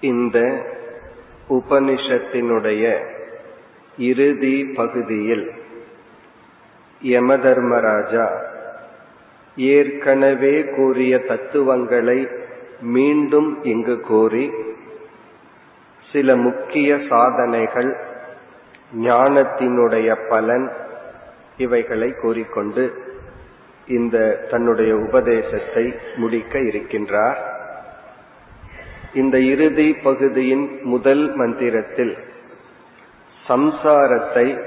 இந்த உபனிஷத்தினுடைய இறுதி பகுதியில் யமதர்மராஜா ஏற்கனவே கூறிய தத்துவங்களை மீண்டும் இங்கு கூறி சில முக்கிய சாதனைகள் ஞானத்தினுடைய பலன் இவைகளை கூறிக்கொண்டு இந்த தன்னுடைய உபதேசத்தை முடிக்க இருக்கின்றார். இந்த இறுதி பகுதியின் முதல் மந்திரத்தில் சம்சாரத்தை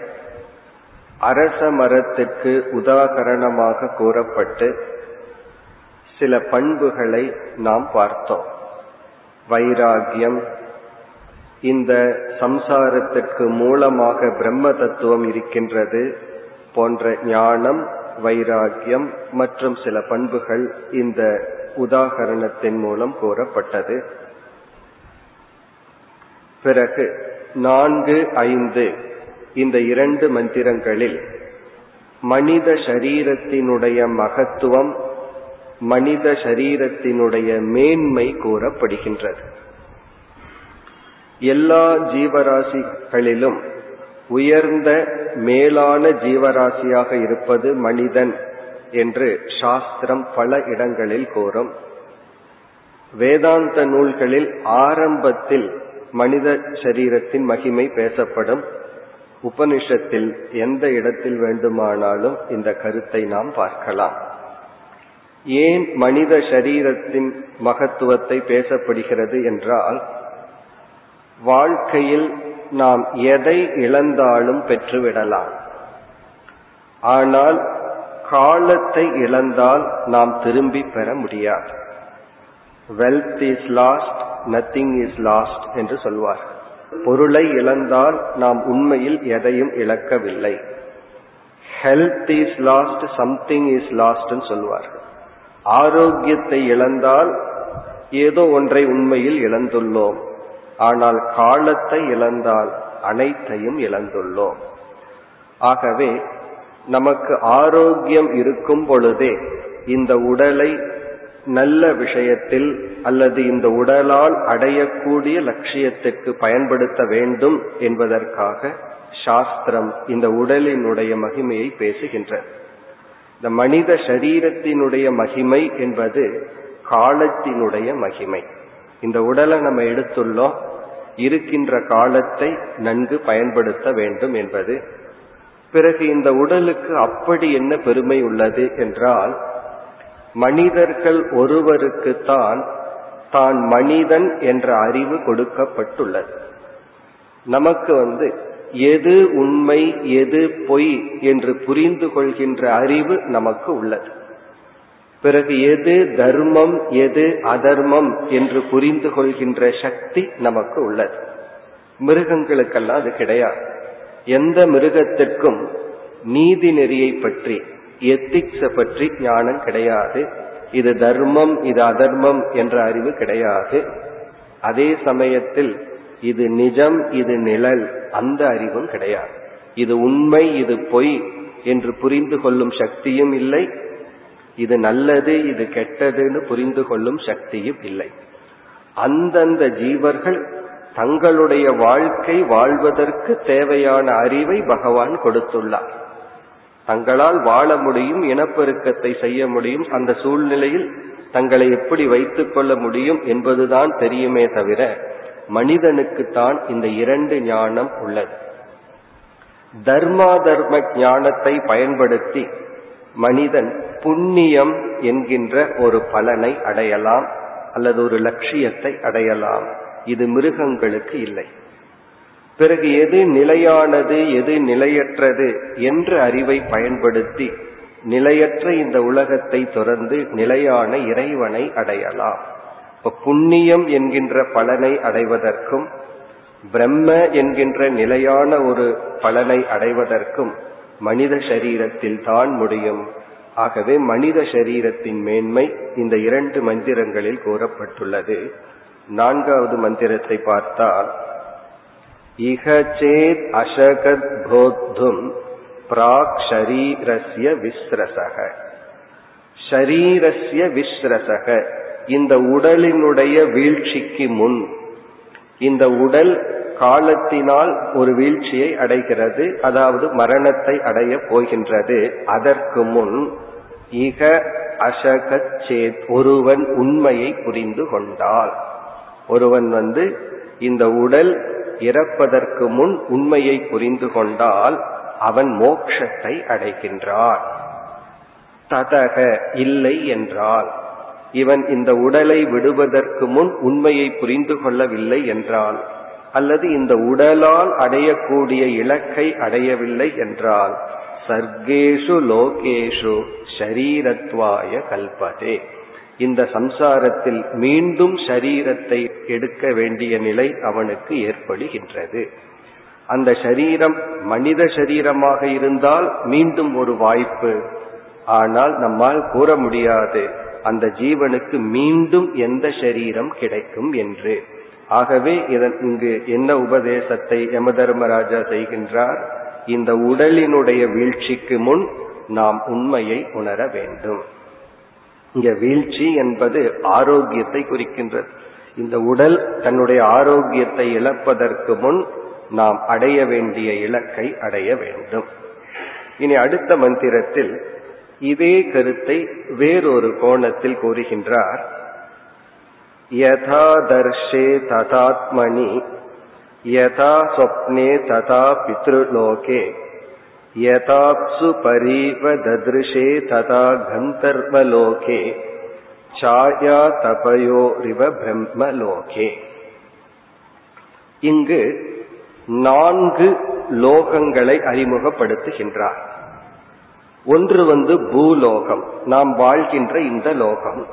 அரச மரத்திற்கு உதாகரணமாக கூறப்பட்டு சில பண்புகளை நாம் பார்த்தோம். வைராகியம் இந்த சம்சாரத்திற்கு மூலமாக பிரம்ம தத்துவம் இருக்கின்றது போன்ற ஞானம் வைராகியம் மற்றும் சில பண்புகள் இந்த உதாகரணத்தின் மூலம் கூறப்பட்டது. பிறகு நான்கு ஐந்து இந்த இரண்டு மந்திரங்களில் மனித சரீரத்தினுடைய மகத்துவம் மனித சரீரத்தினுடைய மேன்மை கூறப்படுகின்றது. எல்லா ஜீவராசிகளிலும் உயர்ந்த மேலான ஜீவராசியாக இருப்பது மனிதன் என்று சாஸ்திரம் பல இடங்களில் கூறும். வேதாந்த நூல்களில் ஆரம்பத்தில் மனித சரீரத்தின் மகிமை பேசப்படும் உபனிஷத்தில் எந்த இடத்தில் வேண்டுமானாலும் இந்த கருத்தை நாம் பார்க்கலாம். ஏன் மனித சரீரத்தின் மகத்துவத்தை பேசப்படுகிறது என்றால் வாழ்க்கையில் நாம் எதை இழந்தாலும் பெற்றுவிடலாம். ஆனால் காலத்தை இழந்தால் நாம் திரும்பி பெற முடியாது. Wealth is lost nothing is lost என்று சொல்வார். பொருளை இழந்தால் நாம் உண்மையில் எதையும் இழக்கவில்லை. Health is lost something is lost சொல்வார்கள் ஆரோக்கியத்தை இழந்தால் ஏதோ ஒன்றை உண்மையில் இழந்துள்ளோம். ஆனால் காலத்தை இழந்தால் அனைத்தையும் இழந்துள்ளோம். ஆகவே நமக்கு ஆரோக்கியம் இருக்கும் பொழுதே இந்த உடலை நல்ல விஷயத்தில் அல்லது இந்த உடலால் அடையக்கூடிய லட்சியத்திற்கு பயன்படுத்த வேண்டும் என்பதற்காக சாஸ்திரம் இந்த உடலினுடைய மகிமையை பேசுகின்றது. இந்த மனித சரீரத்தினுடைய மகிமை என்பது காலத்தினுடைய மகிமை. இந்த உடலை நம்ம எடுத்துள்ளோம். இருக்கின்ற காலத்தை நன்கு பயன்படுத்த வேண்டும் என்பது. பிறகு இந்த உடலுக்கு அப்படி என்ன பெருமை உள்ளது என்றால் மனிதர்கள் ஒருவருக்குத்தான் தான் மனிதன் என்ற அறிவு கொடுக்கப்பட்டுள்ளது. நமக்கு வந்து எது உண்மை எது பொய் என்று புரிந்து கொள்கின்ற அறிவு நமக்கு உள்ளது. பிறகு எது தர்மம் எது அதர்மம் என்று புரிந்து கொள்கின்ற சக்தி நமக்கு உள்ளது. மிருகங்களுக்கெல்லாம் அது கிடையாது. எந்த மிருகத்திற்கும் நீதி நெறியை பற்றி எத்திக்ஸ பற்றி ஞானம் கிடையாது. இது தர்மம் இது அதர்மம் என்ற அறிவு கிடையாது. அதே சமயத்தில் இது நிஜம் இது நிழல் அந்த அறிவும் கிடையாது. இது உண்மை இது பொய் என்று புரிந்து கொள்ளும் சக்தியும் இல்லை. இது நல்லது இது கெட்டதுன்னு புரிந்து கொள்ளும் சக்தியும் இல்லை. அந்தந்த ஜீவர்கள் தங்களுடைய வாழ்க்கை வாழ்வதற்கு தேவையான அறிவை பகவான் கொடுத்துள்ளார். தங்களால் வாழ முடியும் இனப்பெருக்கத்தை செய்ய முடியும் அந்த சூழ்நிலையில் தங்களை எப்படி வைத்துக் கொள்ள முடியும் என்பதுதான் தெரியுமே தவிர மனிதனுக்குத்தான் இந்த இரண்டு ஞானம் உள்ளது. தர்மா தர்ம ஞானத்தை பயன்படுத்தி மனிதன் புண்ணியம் என்கின்ற ஒரு பலனை அடையலாம் அல்லது ஒரு லட்சியத்தை அடையலாம். இது மிருகங்களுக்கு இல்லை. பிறகு எது நிலையானது எது நிலையற்றது என்ற அறிவை பயன்படுத்தி நிலையற்ற இந்த உலகத்தை தொடர்ந்து நிலையான இறைவனை அடையலாம். இப்ப புண்ணியம் என்கின்ற பலனை அடைவதற்கும் பிரம்ம என்கின்ற நிலையான ஒரு பலனை அடைவதற்கும் மனித சரீரத்தில் தான் முடியும். ஆகவே மனித சரீரத்தின் மேன்மை இந்த இரண்டு மந்திரங்களில் கூறப்பட்டுள்ளது. நான்காவது மந்திரத்தை பார்த்தால் இகச்சேத் அசகத் போத்தும் பிராக் ஷரீரஸ்ய விஸ்ரசக. ஷரீரஸ்ய விஸ்ரசக. இந்த உடலினுடைய வீழ்ச்சிக்கு முன். இந்த உடல் காலத்தினால் ஒரு வீழ்ச்சியை அடைகிறது அதாவது மரணத்தை அடைய போகின்றது. அதற்கு முன் இக அசகச்சேத் ஒருவன் உண்மையை புரிந்து கொண்டால் ஒருவன் வந்து இந்த உடல் இறப்பதற்கு முன் உண்மையை புரிந்து கொண்டால் அவன் மோக்ஷத்தை அடைகின்றான். ததக இல்லை என்றால் இவன் இந்த உடலை விடுவதற்கு முன் உண்மையை புரிந்து கொள்ளவில்லை என்றால் அல்லது இந்த உடலால் அடையக்கூடிய இலக்கை அடையவில்லை என்றால் சர்க்கேஷு லோகேஷு ஷரீரத்வாய கல்பதே. இந்த சம்சாரத்தில் மீண்டும் சரீரத்தை எடுக்க வேண்டிய நிலை அவனுக்கு ஏற்படுகின்றது. அந்த சரீரம் மனித சரீரமாக இருந்தால் மீண்டும் ஒரு வாய்ப்பு. ஆனால் நம்மால் கூற முடியாது அந்த ஜீவனுக்கு மீண்டும் எந்த சரீரம் கிடைக்கும் என்று. ஆகவே இதன் இங்கு என்ன உபதேசத்தை யம தர்மராஜா செய்கின்றார்? இந்த உடலினுடைய வீழ்ச்சிக்கு முன் நாம் உண்மையை உணர வேண்டும். இங்க வீழ்ச்சி என்பது ஆரோக்கியத்தை குறிக்கின்றது. இந்த உடல் தன்னுடைய ஆரோக்கியத்தை இழப்பதற்கு முன் நாம் அடைய வேண்டிய இலக்கை அடைய வேண்டும். இனி அடுத்த மந்திரத்தில் இதே கருத்தை வேறொரு கோணத்தில் கூறுகின்றார். யதாதர்ஷே ததாத்மனி யதா சொப்னே ததா பித்ருலோகே. யதாப்சு பரீவ ததிருஷே ததா கந்தர்வலோகே சாயா தபயோரிவ பிரம்மலோகே இங்கு நான்கு லோகங்களை அறிமுகப்படுத்துகின்றார். ஒன்று வந்து பூலோகம் நாம் வாழ்கின்ற இந்த லோகம்.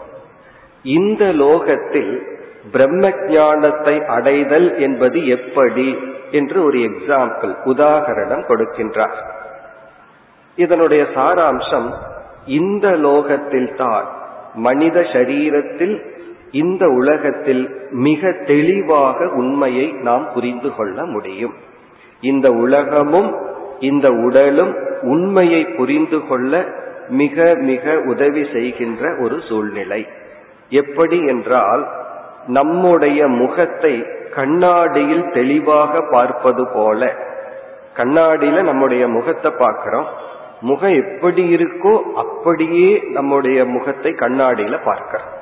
இந்த லோகத்தில் பிரம்ம ஞானத்தை அடைதல் என்பது எப்படி? என்று ஒரு எக்ஸாம்பிள் உதாகரணம் கொடுக்கின்றார். இதனுடைய சாராம்சம் இந்த லோகத்தில் தான் மனித சரீரத்தில் இந்த உலகத்தில் மிக தெளிவாக உண்மையை நாம் புரிந்து கொள்ள முடியும். இந்த உலகமும் இந்த உடலும் உண்மையை புரிந்து கொள்ள மிக மிக உதவி செய்கின்ற ஒரு சூழ்நிலை. எப்படி என்றால் நம்முடைய முகத்தை கண்ணாடியில் தெளிவாக பார்ப்பது போல. கண்ணாடியில நம்முடைய முகத்தை பார்க்கிறோம். முகம் எப்படி இருக்கோ அப்படியே நம்முடைய முகத்தை கண்ணாடியில பார்க்கிறோம்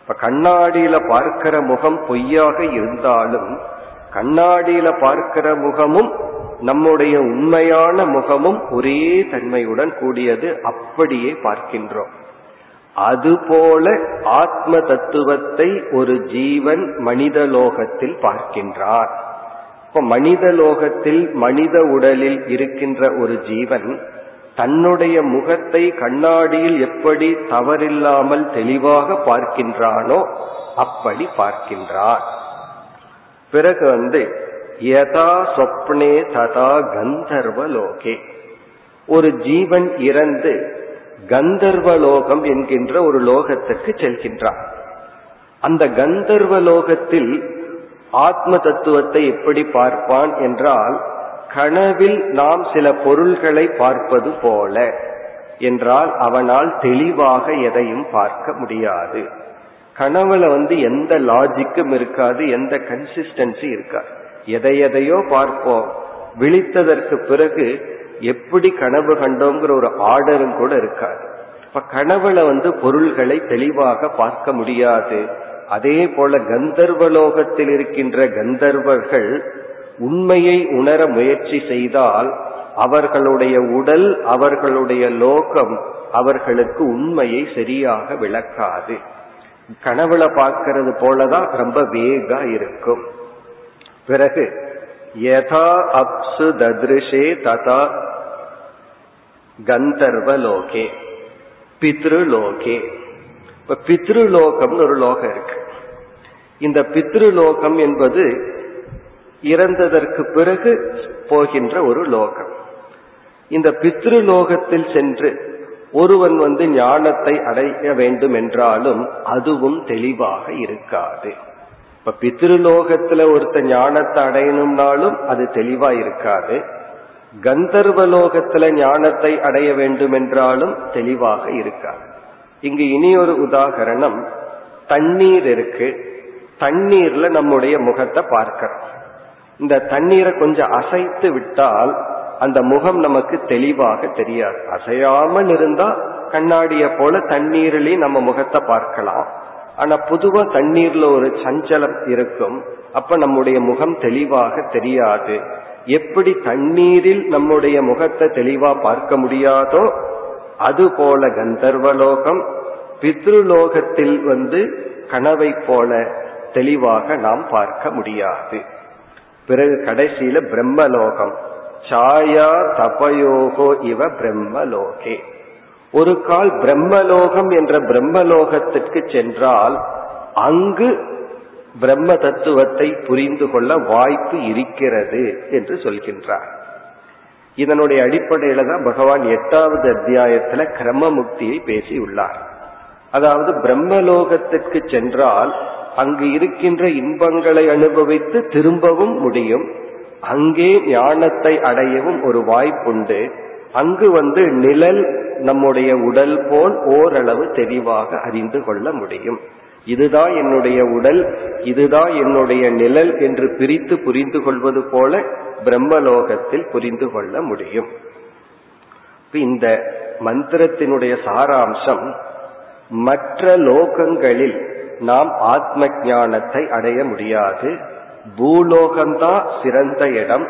இப்ப கண்ணாடியில பார்க்கிற முகம் பொய்யாக இருந்தாலும் கண்ணாடியில பார்க்கிற முகமும் நம்முடைய உண்மையான முகமும் ஒரே தன்மையுடன் கூடியது அப்படியே பார்க்கின்றோம். அதுபோல ஆத்ம தத்துவத்தை ஒரு ஜீவன் மனித லோகத்தில் பார்க்கின்றார். இப்ப மனித லோகத்தில் மனித உடலில் இருக்கின்ற ஒரு ஜீவன் தன்னுடைய முகத்தை கண்ணாடியில் எப்படி தவறில்லாமல் தெளிவாக பார்க்கின்றானோ அப்படி பார்க்கின்றார். பிறகு வந்து யதா சொப்னே ததா கந்தர்வலோகே. ஒரு ஜீவன் இறந்து கந்தர்வலோகம் என்கின்ற ஒரு லோகத்திற்கு செல்கின்றான் அந்த கந்தர்வ லோகத்தில் ஆத்ம தத்துவத்தை எப்படி பார்ப்பான் என்றால் கனவில் நாம் சில பொருள்களை பார்ப்பது போல என்றால் அவனால் தெளிவாக எதையும் பார்க்க முடியாது. கனவுல வந்து எந்த லாஜிக்கும் இருக்காது எந்த கன்சிஸ்டன்சி இருக்காது. எதை எதையோ பார்ப்போம். விழித்ததற்கு பிறகு எப்படி கனவு கண்டோங்கிற ஒரு ஆர்டரும் கூட இருக்காது. இப்ப கனவுல வந்து பொருள்களை தெளிவாக பார்க்க முடியாது. அதே போல கந்தர்வலோகத்தில் இருக்கின்ற கந்தர்வர்கள் உண்மையை உணர முயற்சி செய்தால் அவர்களுடைய உடல் அவர்களுடைய லோகம் அவர்களுக்கு உண்மையை சரியாக விளக்காது. கனவுல பார்க்கறது போலதான் ரொம்ப வேகா இருக்கும். பிறகு யதா அப்சு ததிருஷே ததா கந்தர்வ லோகே பித்ருலோகே. இப்ப பித்ருலோகம்னு ஒரு லோகம் இருக்கு. இந்த பித்ருலோகம் என்பது இறந்ததற்கு பிறகு போகின்ற ஒரு லோகம். இந்த பித்ருலோகத்தில் சென்று ஒருவன் வந்து ஞானத்தை அடைய வேண்டும் என்றாலும் அதுவும் தெளிவாக இருக்காது. இப்ப பித்ருலோகத்துல ஒருத்த ஞானத்தை அடையணும்னாலும் அது தெளிவா இருக்காது. கந்தர்வ லோகத்துல ஞானத்தை அடைய வேண்டும் என்றாலும் தெளிவாக இருக்காது. இங்கு இனி ஒரு உதாகரணம் தண்ணீர் இருக்கு. தண்ணீர்ல நம்முடைய முகத்தை பார்க்கிறோம். இந்த தண்ணீரை கொஞ்சம் அசைத்து விட்டால் அந்த முகம் நமக்கு தெளிவாக தெரியாது. அசையாமல் இருந்தா கண்ணாடிய போல தண்ணீரிலே நம்ம முகத்தை பார்க்கலாம். ஆனா பொதுவா தண்ணீர்ல ஒரு சஞ்சலம் இருக்கும். அப்ப நம்முடைய முகம் தெளிவாக தெரியாது. எப்படி தண்ணீரில் நம்முடைய முகத்தை தெளிவா பார்க்க முடியாதோ அதுபோல கந்தர்வலோகம் பித்ருலோகத்தில் வந்து கனவை போல தெளிவாக நாம் பார்க்க முடியாது. பிறகு கடைசியில பிரம்மலோகம். சாயா தபயோகோ இவ பிரம்மலோகே. ஒரு கால் பிரம்மலோகம் என்ற பிரம்மலோகத்திற்கு சென்றால் அங்கு பிரம்ம தத்துவத்தை புரிந்து கொள்ள வாய்ப்பு இருக்கிறது என்று சொல்கின்றார். இதனுடைய அடிப்படையில தான் பகவான் எட்டாவது அத்தியாயத்துல கிரம முக்தியை பேசியுள்ளார். அதாவது பிரம்மலோகத்திற்கு சென்றால் அங்கு இருக்கின்ற இன்பங்களை அனுபவித்து திரும்பவும் முடியும். அங்கே ஞானத்தை அடையவும் ஒரு வாய்ப்புண்டு. அங்கு வந்து நிழல் நம்முடைய உடல் போல் ஓரளவு தெளிவாக அறிந்து கொள்ள முடியும். இதுதான் என்னுடைய உடல் இதுதான் என்னுடைய நிழல் என்று பிரித்து புரிந்து கொள்வது போல பிரம்மலோகத்தில் புரிந்து கொள்ள முடியும். இந்த மந்திரத்தினுடைய சாராம்சம் மற்ற லோகங்களில் நாம் ஆத்ம ஞானத்தை அடைய முடியாது. பூலோகம்தான் சிறந்த இடம்.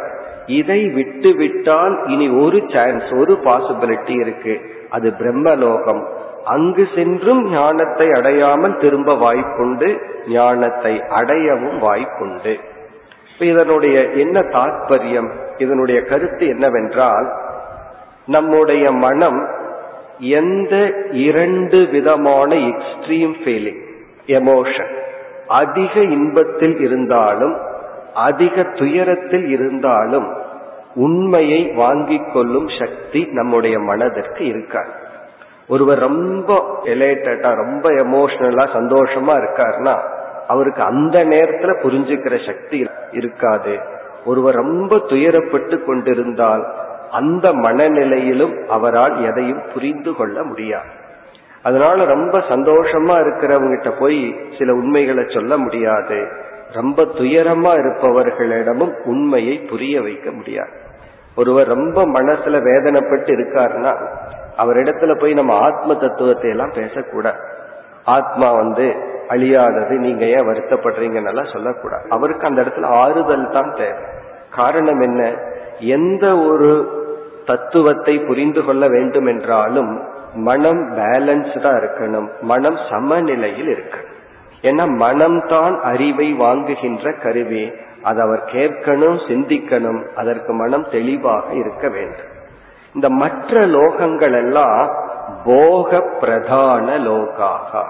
இதை விட்டு விட்டால் இனி ஒரு சான்ஸ் ஒரு பாசிபிலிட்டி இருக்கு. அது பிரம்மலோகம். அங்கு சென்றும் ஞானத்தை அடையாமல் திரும்ப வாய்ப்புண்டு. ஞானத்தை அடையவும் வாய்ப்புண்டு. இதனுடைய என்ன தாற்பயம் இதனுடைய கருத்து என்னவென்றால் நம்முடைய மனம் எந்த இரண்டு விதமான எக்ஸ்ட்ரீம் ஃபீலிங் எமோஷன் அதிக இன்பத்தில் இருந்தாலும் அதிக துயரத்தில் இருந்தாலும் உண்மையை வாங்கிக் கொள்ளும் சக்தி நம்முடைய மனதிற்கு இருக்காது. ஒருவர் ரொம்ப எலேட்டடா ரொம்ப எமோஷனலா சந்தோஷமா இருக்காருன்னா அவருக்கு அந்த நேரத்துல புரிஞ்சுக்கிற சக்தி இருக்காது. ஒருவர் ரொம்ப துயரப்பட்டு கொண்டிருந்தால் அந்த மனநிலையிலும் அவரால் எதையும் புரிந்து கொள்ள முடியாது. அதனால ரொம்ப சந்தோஷமா இருக்கிறவங்கிட்ட போய் சில உண்மைகளை சொல்ல முடியாது. ரொம்ப துயரமா இருப்பவர்களிடமும் உண்மையை புரிய வைக்க முடியாது. ஒருவர் ரொம்ப மனசுல வேதனைப்பட்டு இருக்காருன்னா அவரிடத்துல போய் நம்ம ஆத்ம தத்துவத்தை எல்லாம் பேசக்கூடாது. ஆத்மா வந்து அழியாதது நீங்க ஏன் வருத்தப்படுறீங்கன்னு சொல்லக்கூடாது. அவருக்கு அந்த இடத்துல ஆறுதல் தான் தேவை. காரணம் என்ன? எந்த ஒரு தத்துவத்தை புரிந்து கொள்ள வேண்டும் என்றாலும் மனம் பேலன்ஸ்டா இருக்கணும். மனம் சமநிலையில் இருக்கணும். ஏன்னா மனம்தான் அறிவை வாங்குகின்ற கருவி. அதை அவர் கேட்கணும் சிந்திக்கணும். அதற்கு மனம் தெளிவாக இருக்க வேண்டும். இந்த மற்ற லோகங்கள் எல்லாம் போக பிரதான லோகாக.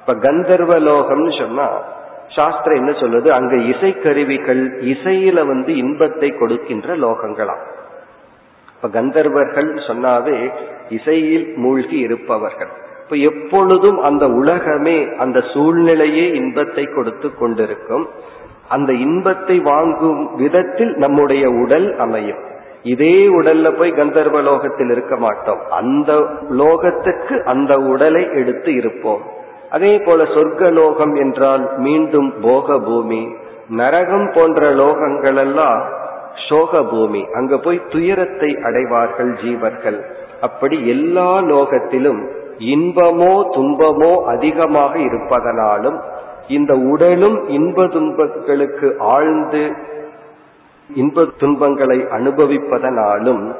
இப்ப கந்தர்வ லோகம்னு சொன்னா சாஸ்திரம் என்ன சொல்லுது? அங்க இசைக்கருவிகள் இசையில வந்து இன்பத்தை கொடுக்கின்ற லோகங்களாம் இப்ப கந்தர்வர்கள் சொன்னாவே இசையில் மூழ்கி இருப்பவர்கள். இப்ப எப்பொழுதும் அந்த உலகமே அந்த சூழ்நிலையே இன்பத்தை கொடுத்து கொண்டிருக்கும். அந்த இன்பத்தை வாங்கும் விதத்தில் நம்முடைய உடல் அமையும். இதே உடல்ல போய் கந்தர்வ லோகத்தில் இருக்க மாட்டோம். அந்த லோகத்துக்கு அந்த உடலை எடுத்து இருப்போம். அதே போல சொர்க்க லோகம் என்றால் மீண்டும் போக பூமி நரகம் போன்ற லோகங்கள் எல்லாம் சோக பூமி அங்க போய் துயரத்தை அடைவார்கள் ஜீவர்கள். அப்படி எல்லா லோகத்திலும் இன்பமோ துன்பமோ அதிகமாக இருப்பதனாலும் இந்த உடலும் இன்ப துன்பங்களுக்கு ஆழ்ந்து இன்ப துன்பங்களை அனுபவிப்பதனாலும்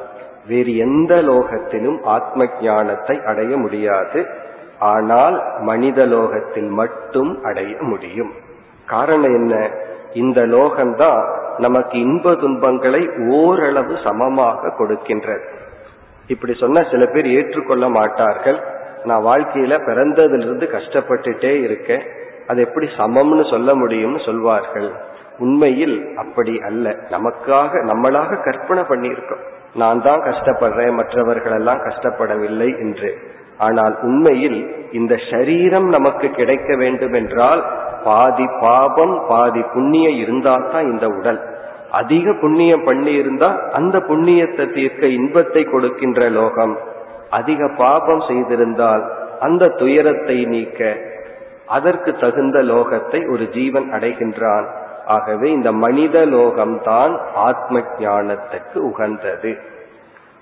வேறு எந்த லோகத்திலும் ஆத்ம ஞானத்தை அடைய முடியாது. ஆனால் மனித லோகத்தில் மட்டும் அடைய முடியும். காரணம் என்ன? இந்த லோகம்தான் நமக்கு இன்ப துன்பங்களை ஓரளவு சமமாக கொடுக்கின்றது. இப்படி சொன்னா சில பேர் ஏற்றுக்கொள்ள மாட்டார்கள். நான் வாழ்க்கையில பிறந்ததிலிருந்து கஷ்டப்பட்டுட்டே இருக்கேன். அது எப்படி சமம்னு சொல்ல முடியும்னு சொல்வார்கள். உண்மையில் அப்படி அல்ல. நமக்காக நம்மளாக கற்பனை பண்ணியிருக்கோம். நான் தான் கஷ்டப்படுறேன் மற்றவர்கள் எல்லாம் கஷ்டப்படவில்லை என்று. ஆனால் உண்மையில் இந்த சரீரம் நமக்கு கிடைக்க வேண்டும் என்றால் பாதி பாபம் பாதி புண்ணியம் இருந்தால் தான் இந்த உடல். அதிக புண்ணியம் பண்ணி இருந்தா அந்த புண்ணியத்தை தீர்க்க இன்பத்தை கொடுக்கின்ற லோகம். அதிக பாபம் செய்திருந்தால் அந்த துயரத்தை நீக்க அதற்கு தகுந்த லோகத்தை ஒரு ஜீவன் அடைகின்றான். ஆகவே இந்த மனித லோகம்தான் ஆத்ம ஞானத்துக்கு உகந்தது.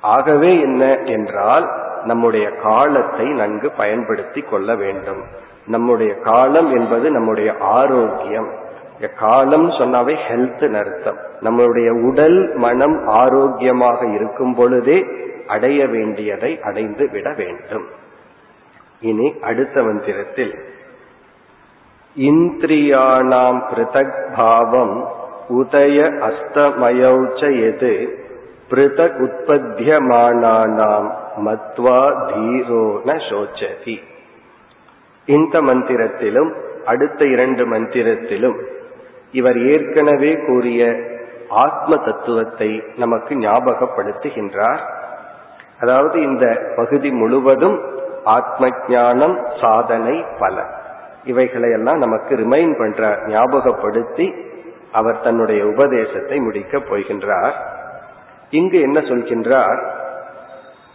ஆகவே என்ன என்றால் நம்முடைய காலத்தை நன்கு பயன்படுத்தி கொள்ள வேண்டும். நம்முடைய காலம் என்பது நம்முடைய ஆரோக்கியம். காலம் சொன்னாவே ஹெல்த் அர்த்தம். நம்மளுடைய உடல் மனம் ஆரோக்கியமாக இருக்கும் பொழுதே அடைய வேண்டியதை அடைந்து விட வேண்டும். இனி அடுத்த மந்திரத்தில். இந்திரியாணாம் பிருதக் பாவம் உதய அஸ்தமயௌச்ச எது பிருதக் உற்பத்தியமானானாம் மத்வா தீரோ ந சோச்சதி. இந்த மந்திரத்திலும் அடுத்த இரண்டு மந்திரத்திலும் இவர் ஏற்கனவே கூறிய ஆத்ம தத்துவத்தை நமக்கு ஞாபகப்படுத்துகின்றார். அதாவது இந்த பகுதி முழுவதும் ஆத்ம ஞானம் சாதனை பல இவைகளையெல்லாம் நமக்கு ரிமைண்ட் பண்றார் ஞாபகப்படுத்தி அவர் தன்னுடைய உபதேசத்தை முடிக்கப் போகின்றார். இங்கு என்ன சொல்கின்றார்?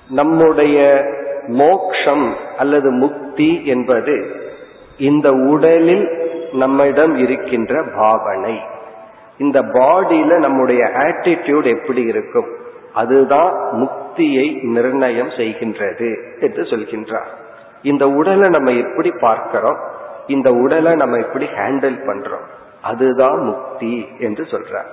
நம்முடைய மோக்ஷம் அல்லது முக்தி என்பது இந்த உடலில் நம்மிடம் இருக்கின்ற பாவனை. இந்த பாடியில நம்முடைய ஆட்டிடியூட் எப்படி இருக்கும்? அதுதான் முக்தியை நிர்ணயம் செய்கின்றது என்று சொல்கின்றார். இந்த உடலை நம்ம எப்படி பார்க்கிறோம்? இந்த உடலை நம்ம எப்படி ஹேண்டில் பண்றோம்? அதுதான் முக்தி என்று சொல்றார்.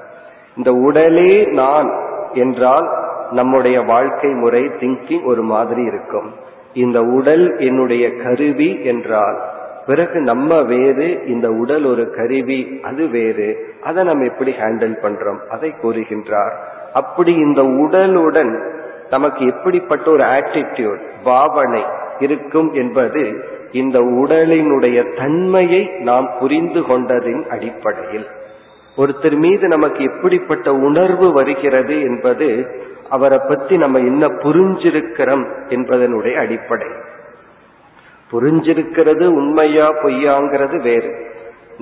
இந்த உடலே நான் என்றால் நம்முடைய வாழ்க்கை முறை திங்கிங் ஒரு மாதிரி இருக்கும். இந்த உடல் என்னுடைய கருவி என்றால் பிறகு நம்ம வேறு இந்த உடல் ஒரு கருவி அது வேறு. அதை நம்ம எப்படி ஹேண்டில் பண்றோம்? அதை கூறுகின்றார். அப்படி இந்த உடலுடன் நமக்கு எப்படிப்பட்ட ஒரு ஆட்டிடியூட் பாவனை இருக்கும் என்பது இந்த உடலினுடைய தன்மையை நாம் புரிந்து கொண்டதின் அடிப்படையில். ஒருத்தர் மீது நமக்கு எப்படிப்பட்ட உணர்வு வருகிறது என்பது அவரை பற்றி நம்ம என்ன புரிஞ்சிருக்கிறோம் என்பதனுடைய அடிப்படை புரிஞ்சிருக்கிறது உண்மையா பொய்யாங்கிறது வேறு.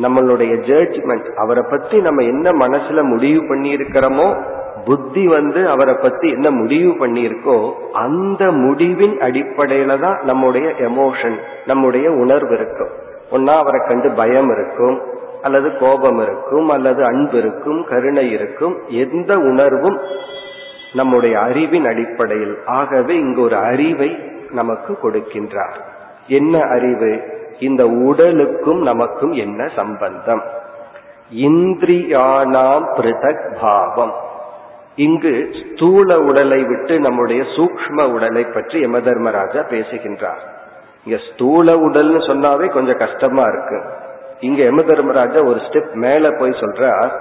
நம்மளுடைய ஜட்ஜ்மெண்ட் அவரை பத்தி நம்ம என்ன மனசுல முடிவு பண்ணி இருக்கிறோமோ புத்தி வந்து அவரை பத்தி என்ன முடிவு பண்ணியிருக்கோ அந்த முடிவின் அடிப்படையில தான் நம்முடைய எமோஷன் நம்முடைய உணர்வு இருக்கும். ஒன்னா அவரை கண்டு பயம் இருக்கும் அல்லது கோபம் இருக்கும் அல்லது அன்பு இருக்கும் கருணை இருக்கும் எந்த உணர்வும் நம்முடைய அறிவின் அடிப்படையில். ஆகவே இங்கு ஒரு அறிவை நமக்கு கொடுக்கின்றார். என்ன அறிவு? இந்த உடலுக்கும் நமக்கும் என்ன சம்பந்தம்? இந்திரியானாம் பிருதக் பாவம். இங்கு ஸ்தூல உடலை விட்டு நம்முடைய சூக்ம உடலை பற்றி யம தர்மராஜா பேசுகின்றார். இங்க ஸ்தூல உடல்னு சொன்னாவே கொஞ்சம் கஷ்டமா இருக்கு. இங்க யம தர்மராஜா ஒரு ஸ்டெப் மேல போய் சொல்றார்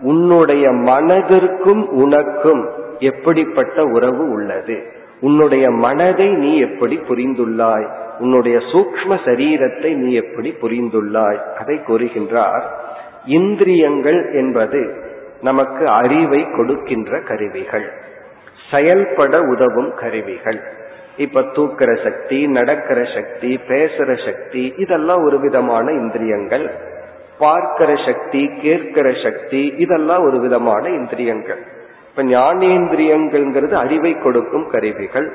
உன்னுடைய மனதிற்கும் உனக்கும் எப்படிப்பட்ட உறவு உள்ளது? உன்னுடைய மனதை நீ எப்படி புரிந்துள்ளாய்? உன்னுடைய சூக்ம சரீரத்தை நீ எப்படி புரிந்துள்ளாய்? அதை கூறுகின்றார் இந்திரியங்கள் என்பது நமக்கு அறிவை கொடுக்கின்ற கருவிகள். செயல்பட உதவும் கருவிகள். இப்ப தூக்கிற சக்தி நடக்கிற சக்தி பேசுற சக்தி இதெல்லாம் ஒரு விதமான இந்திரியங்கள். பார்க்கிற சக்தி கேட்கிற சக்தி இதெல்லாம் ஒரு விதமான இந்திரியங்கள். இப்ப ஞானேந்திரியங்கள்ங்கிறது அறிவை கொடுக்கும் கருவிகள்.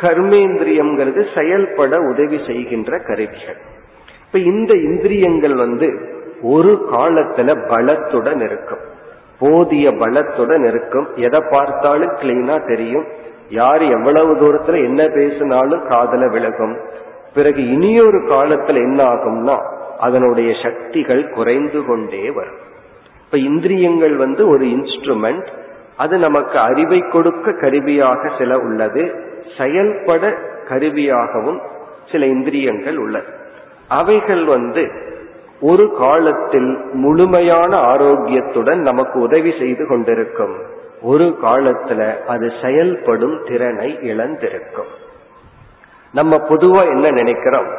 கர்மேந்திரியம்ங்கிறது செயல்பட உதவி செய்கின்ற கருவிகள். இப்ப இந்த இந்திரியங்கள் வந்து ஒரு காலத்துல பலத்துடன் இருக்கும். போதிய பலத்துடன் இருக்கும். எதை பார்த்தாலும் கிளீனா தெரியும். யார் எவ்வளவு தூரத்துல என்ன பேசினாலும் காதல விலகும். பிறகு இனியொரு காலத்துல என்ன ஆகும்னா அதனுடைய சக்திகள் குறைந்து கொண்டே வரும். இப்ப இந்திரியங்கள் வந்து ஒரு இன்ஸ்ட்ருமெண்ட் அது நமக்கு அறிவை கொடுக்க கருவியாக சில உள்ளது செயல்பட கருவியாகவும் சில இந்திரியங்கள் உள்ளது. அவைகள் வந்து ஒரு காலத்தில் முழுமையான ஆரோக்கியத்துடன் நமக்கு உதவி செய்து கொண்டிருக்கும். ஒரு காலத்துல அது செயல்படும் திறனை இழந்திருக்கும். நம்ம பொதுவா என்ன நினைக்கிறோம்?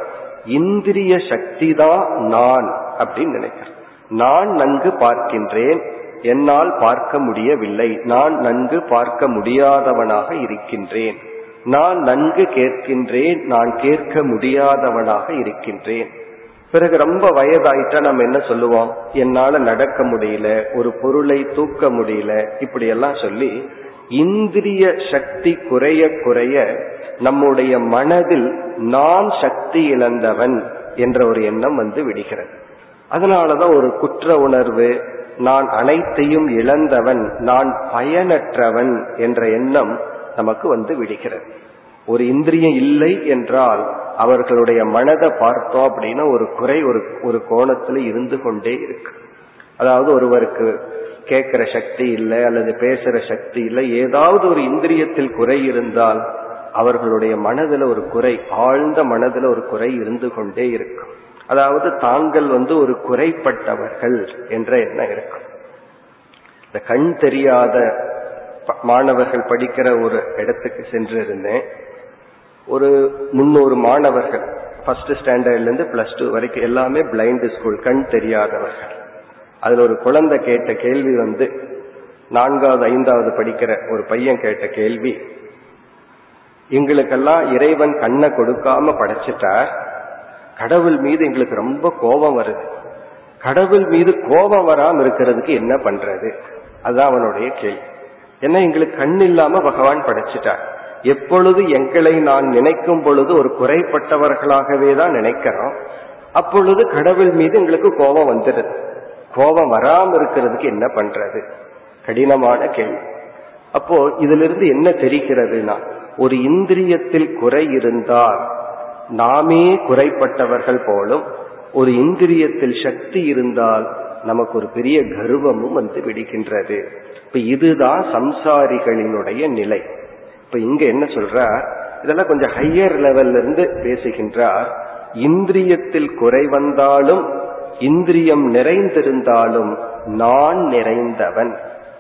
இந்திரிய சக்தி தான் நான் அப்படின்னு நினைக்கிறோம். நான் நன்கு பார்க்கின்றேன் என்னால் பார்க்க முடியவில்லை. நான் நன்கு பார்க்க முடியாதவனாக இருக்கின்றேன். நான் நன்கு கேட்கின்றேன். நான் கேட்க முடியாதவனாக இருக்கின்றேன். பிறகு ரொம்ப வயதாயிட்டா நம்ம என்ன சொல்லுவோம்? என்னால நடக்க முடியல ஒரு பொருளை தூக்க முடியல இப்படி எல்லாம் சொல்லி இந்திரிய சக்தி குறைய குறைய நம்முடைய மனதில் நான் சக்தி இழந்தவன் என்ற ஒரு எண்ணம் வந்து விடுகிறது. அதனாலதான் ஒரு குற்ற உணர்வு நான் அனைத்தையும் இழந்தவன் நான் பயனற்றவன் என்ற எண்ணம் நமக்கு வந்து விடுகிறது. ஒரு இந்திரியம் இல்லை என்றால் அவர்களுடைய மனதை பார்த்தோம் அப்படின்னா ஒரு குறை ஒரு ஒரு கோணத்துல இருந்து கொண்டே இருக்கு. அதாவது ஒருவருக்கு கேட்கிற சக்தி இல்லை அல்லது பேசுற சக்தி இல்லை ஏதாவது ஒரு இந்திரியத்தில் குறை இருந்தால் அவர்களுடைய மனதில் ஒரு குறை ஆழ்ந்த மனதில் ஒரு குறை இருந்து கொண்டே இருக்கும். அதாவது தாங்கள் வந்து ஒரு குறைப்பட்டவர்கள் என்ற எண்ணம் இருக்கும். இந்த கண் தெரியாத மாணவர்கள் படிக்கிற ஒரு இடத்துக்கு சென்று இருந்தேன் ஒரு முன்னூறு மாணவர்கள் ஃபர்ஸ்ட் ஸ்டாண்டர்ட்ல இருந்து பிளஸ் டூ வரைக்கும் எல்லாமே பிளைண்ட் ஸ்கூல் கண் தெரியாதவர்கள். அதுல ஒரு குழந்தை கேட்ட கேள்வி வந்து நான்காவது ஐந்தாவது படிக்கிற ஒரு பையன் கேட்ட கேள்வி எங்களுக்கெல்லாம் இறைவன் கண்ணை கொடுக்காம படைச்சிட்டார். கடவுள் மீது எங்களுக்கு ரொம்ப கோபம் வருது. கடவுள் மீது கோபம் வராம இருக்கிறதுக்கு என்ன பண்றது? அதுதான் அவனுடைய கேள்வி. ஏன்னா எங்களுக்கு கண் இல்லாம பகவான் படைச்சிட்டார். எப்பொழுது எங்களை நான் நினைக்கும் பொழுது ஒரு குறைப்பட்டவர்களாகவே தான் நினைக்கிறோம் அப்பொழுது கடவுள் மீது எங்களுக்கு கோபம் வந்துடுது. கோபம் வராம இருக்கிறதுக்கு என்ன பண்றது? கடினமான கேள்வி. அப்போ இதிலிருந்து என்ன தெரிகிறதுனா ஒரு இந்திரியத்தில் குறை இருந்தால் நாமே குறைப்பட்டவர்கள் போலும் ஒரு இந்திரியத்தில் சக்தி இருந்தால் நமக்கு ஒரு பெரிய கர்வமும் வந்து விடுகின்றது. இப்ப இதுதான் சம்சாரிகளினுடைய நிலை. இப்ப இங்க என்ன சொல்றார்? இதெல்லாம் கொஞ்சம் ஹையர் லெவல்ல இருந்து பேசுகின்றார். இந்திரியத்தில் குறை வந்தாலும் இந்திரியம் நிறைந்திருந்தாலும் நான் நிறைந்தவன்.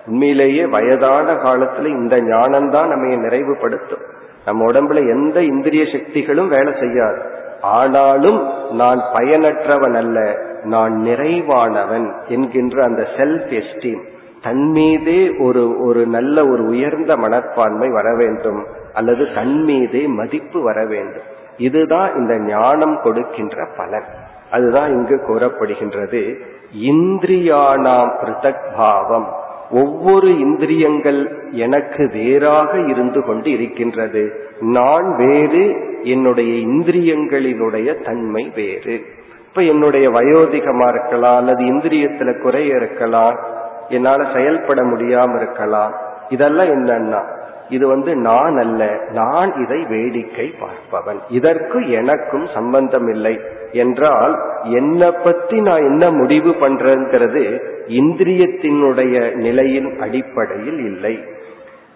உண்மையிலேயே வயதான காலத்துல இந்த ஞானம்தான் நம்ம நிறைவுபடுத்தும். நம்ம உடம்புல எந்த இந்திரிய சக்திகளும் வேலை செய்யாது. ஆனாலும் நான் பயனற்றவன் அல்ல நான் நிறைவானவன் என்கின்ற அந்த செல்ஃப் எஸ்டீம் தன் மீதே ஒரு ஒரு நல்ல ஒரு உயர்ந்த மனப்பான்மை வர வேண்டும் அல்லது தன் மீதே மதிப்பு வர வேண்டும். இதுதான் இந்த ஞானம் கொடுக்கின்ற பலன். அதுதான் இங்கு கூறப்படுகின்றது இந்திரியானாம் பிருத்தக் பாவம். ஒவ்வொரு இந்திரியங்கள் எனக்கு வேறாக இருந்து கொண்டு இருக்கின்றது. நான் வேறு என்னுடைய இந்திரியங்களினுடைய தன்மை வேறு. இப்ப என்னுடைய வயோதிகமா இருக்கலாம் அல்லது இந்திரியத்துல குறைய இருக்கலாம் என்னால செயல்பட முடியாம இருக்கலாம். இதெல்லாம் என்னன்னா இது வந்து நான் அல்ல நான் இதை வேடிக்கை பார்ப்பவன். இதற்கு எனக்கும் சம்பந்தம் இல்லை என்றால் என்னை பத்தி நான் என்ன முடிவு பண்றேங்கிறது இந்திரியத்தினுடைய நிலையின் அடிப்படையில் இல்லை.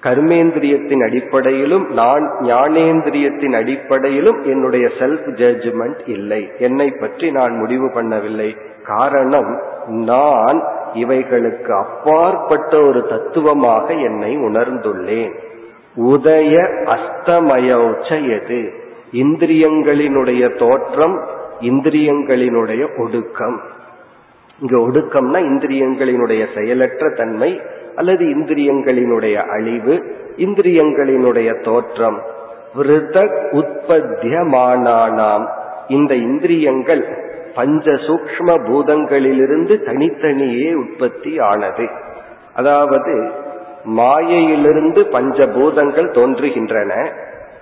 கர்மேந்திரியத்தின் அடிப்படையிலும் நான் ஞானேந்திரியத்தின் அடிப்படையிலும் என்னுடைய செல்ஃப் ஜட்ஜ்மெண்ட் இல்லை. என்னை பற்றி நான் முடிவு பண்ணவில்லை. காரணம் நான் இவைகளுக்கு அப்பாற்பட்ட ஒரு தத்துவமாக என்னை உணர்ந்துள்ளேன். உதய அஸ்தமயோச்ச எது இந்திரியங்களினுடைய தோற்றம் இந்திரியங்களினுடைய ஒடுக்கம். இங்க ஒடுக்கம்னா இந்திரியங்களினுடைய செயலற்ற தன்மை அல்லது இந்திரியங்களினுடைய அழிவு இந்திரியங்களினுடைய தோற்றம். விருத உற்பத்தியமானாம் இந்த இந்திரியங்கள் பஞ்ச சூக்ம பூதங்களிலிருந்து தனித்தனியே உற்பத்தி ஆனது. அதாவது மாயையிலிருந்து பஞ்சபூதங்கள் தோன்றுகின்றன.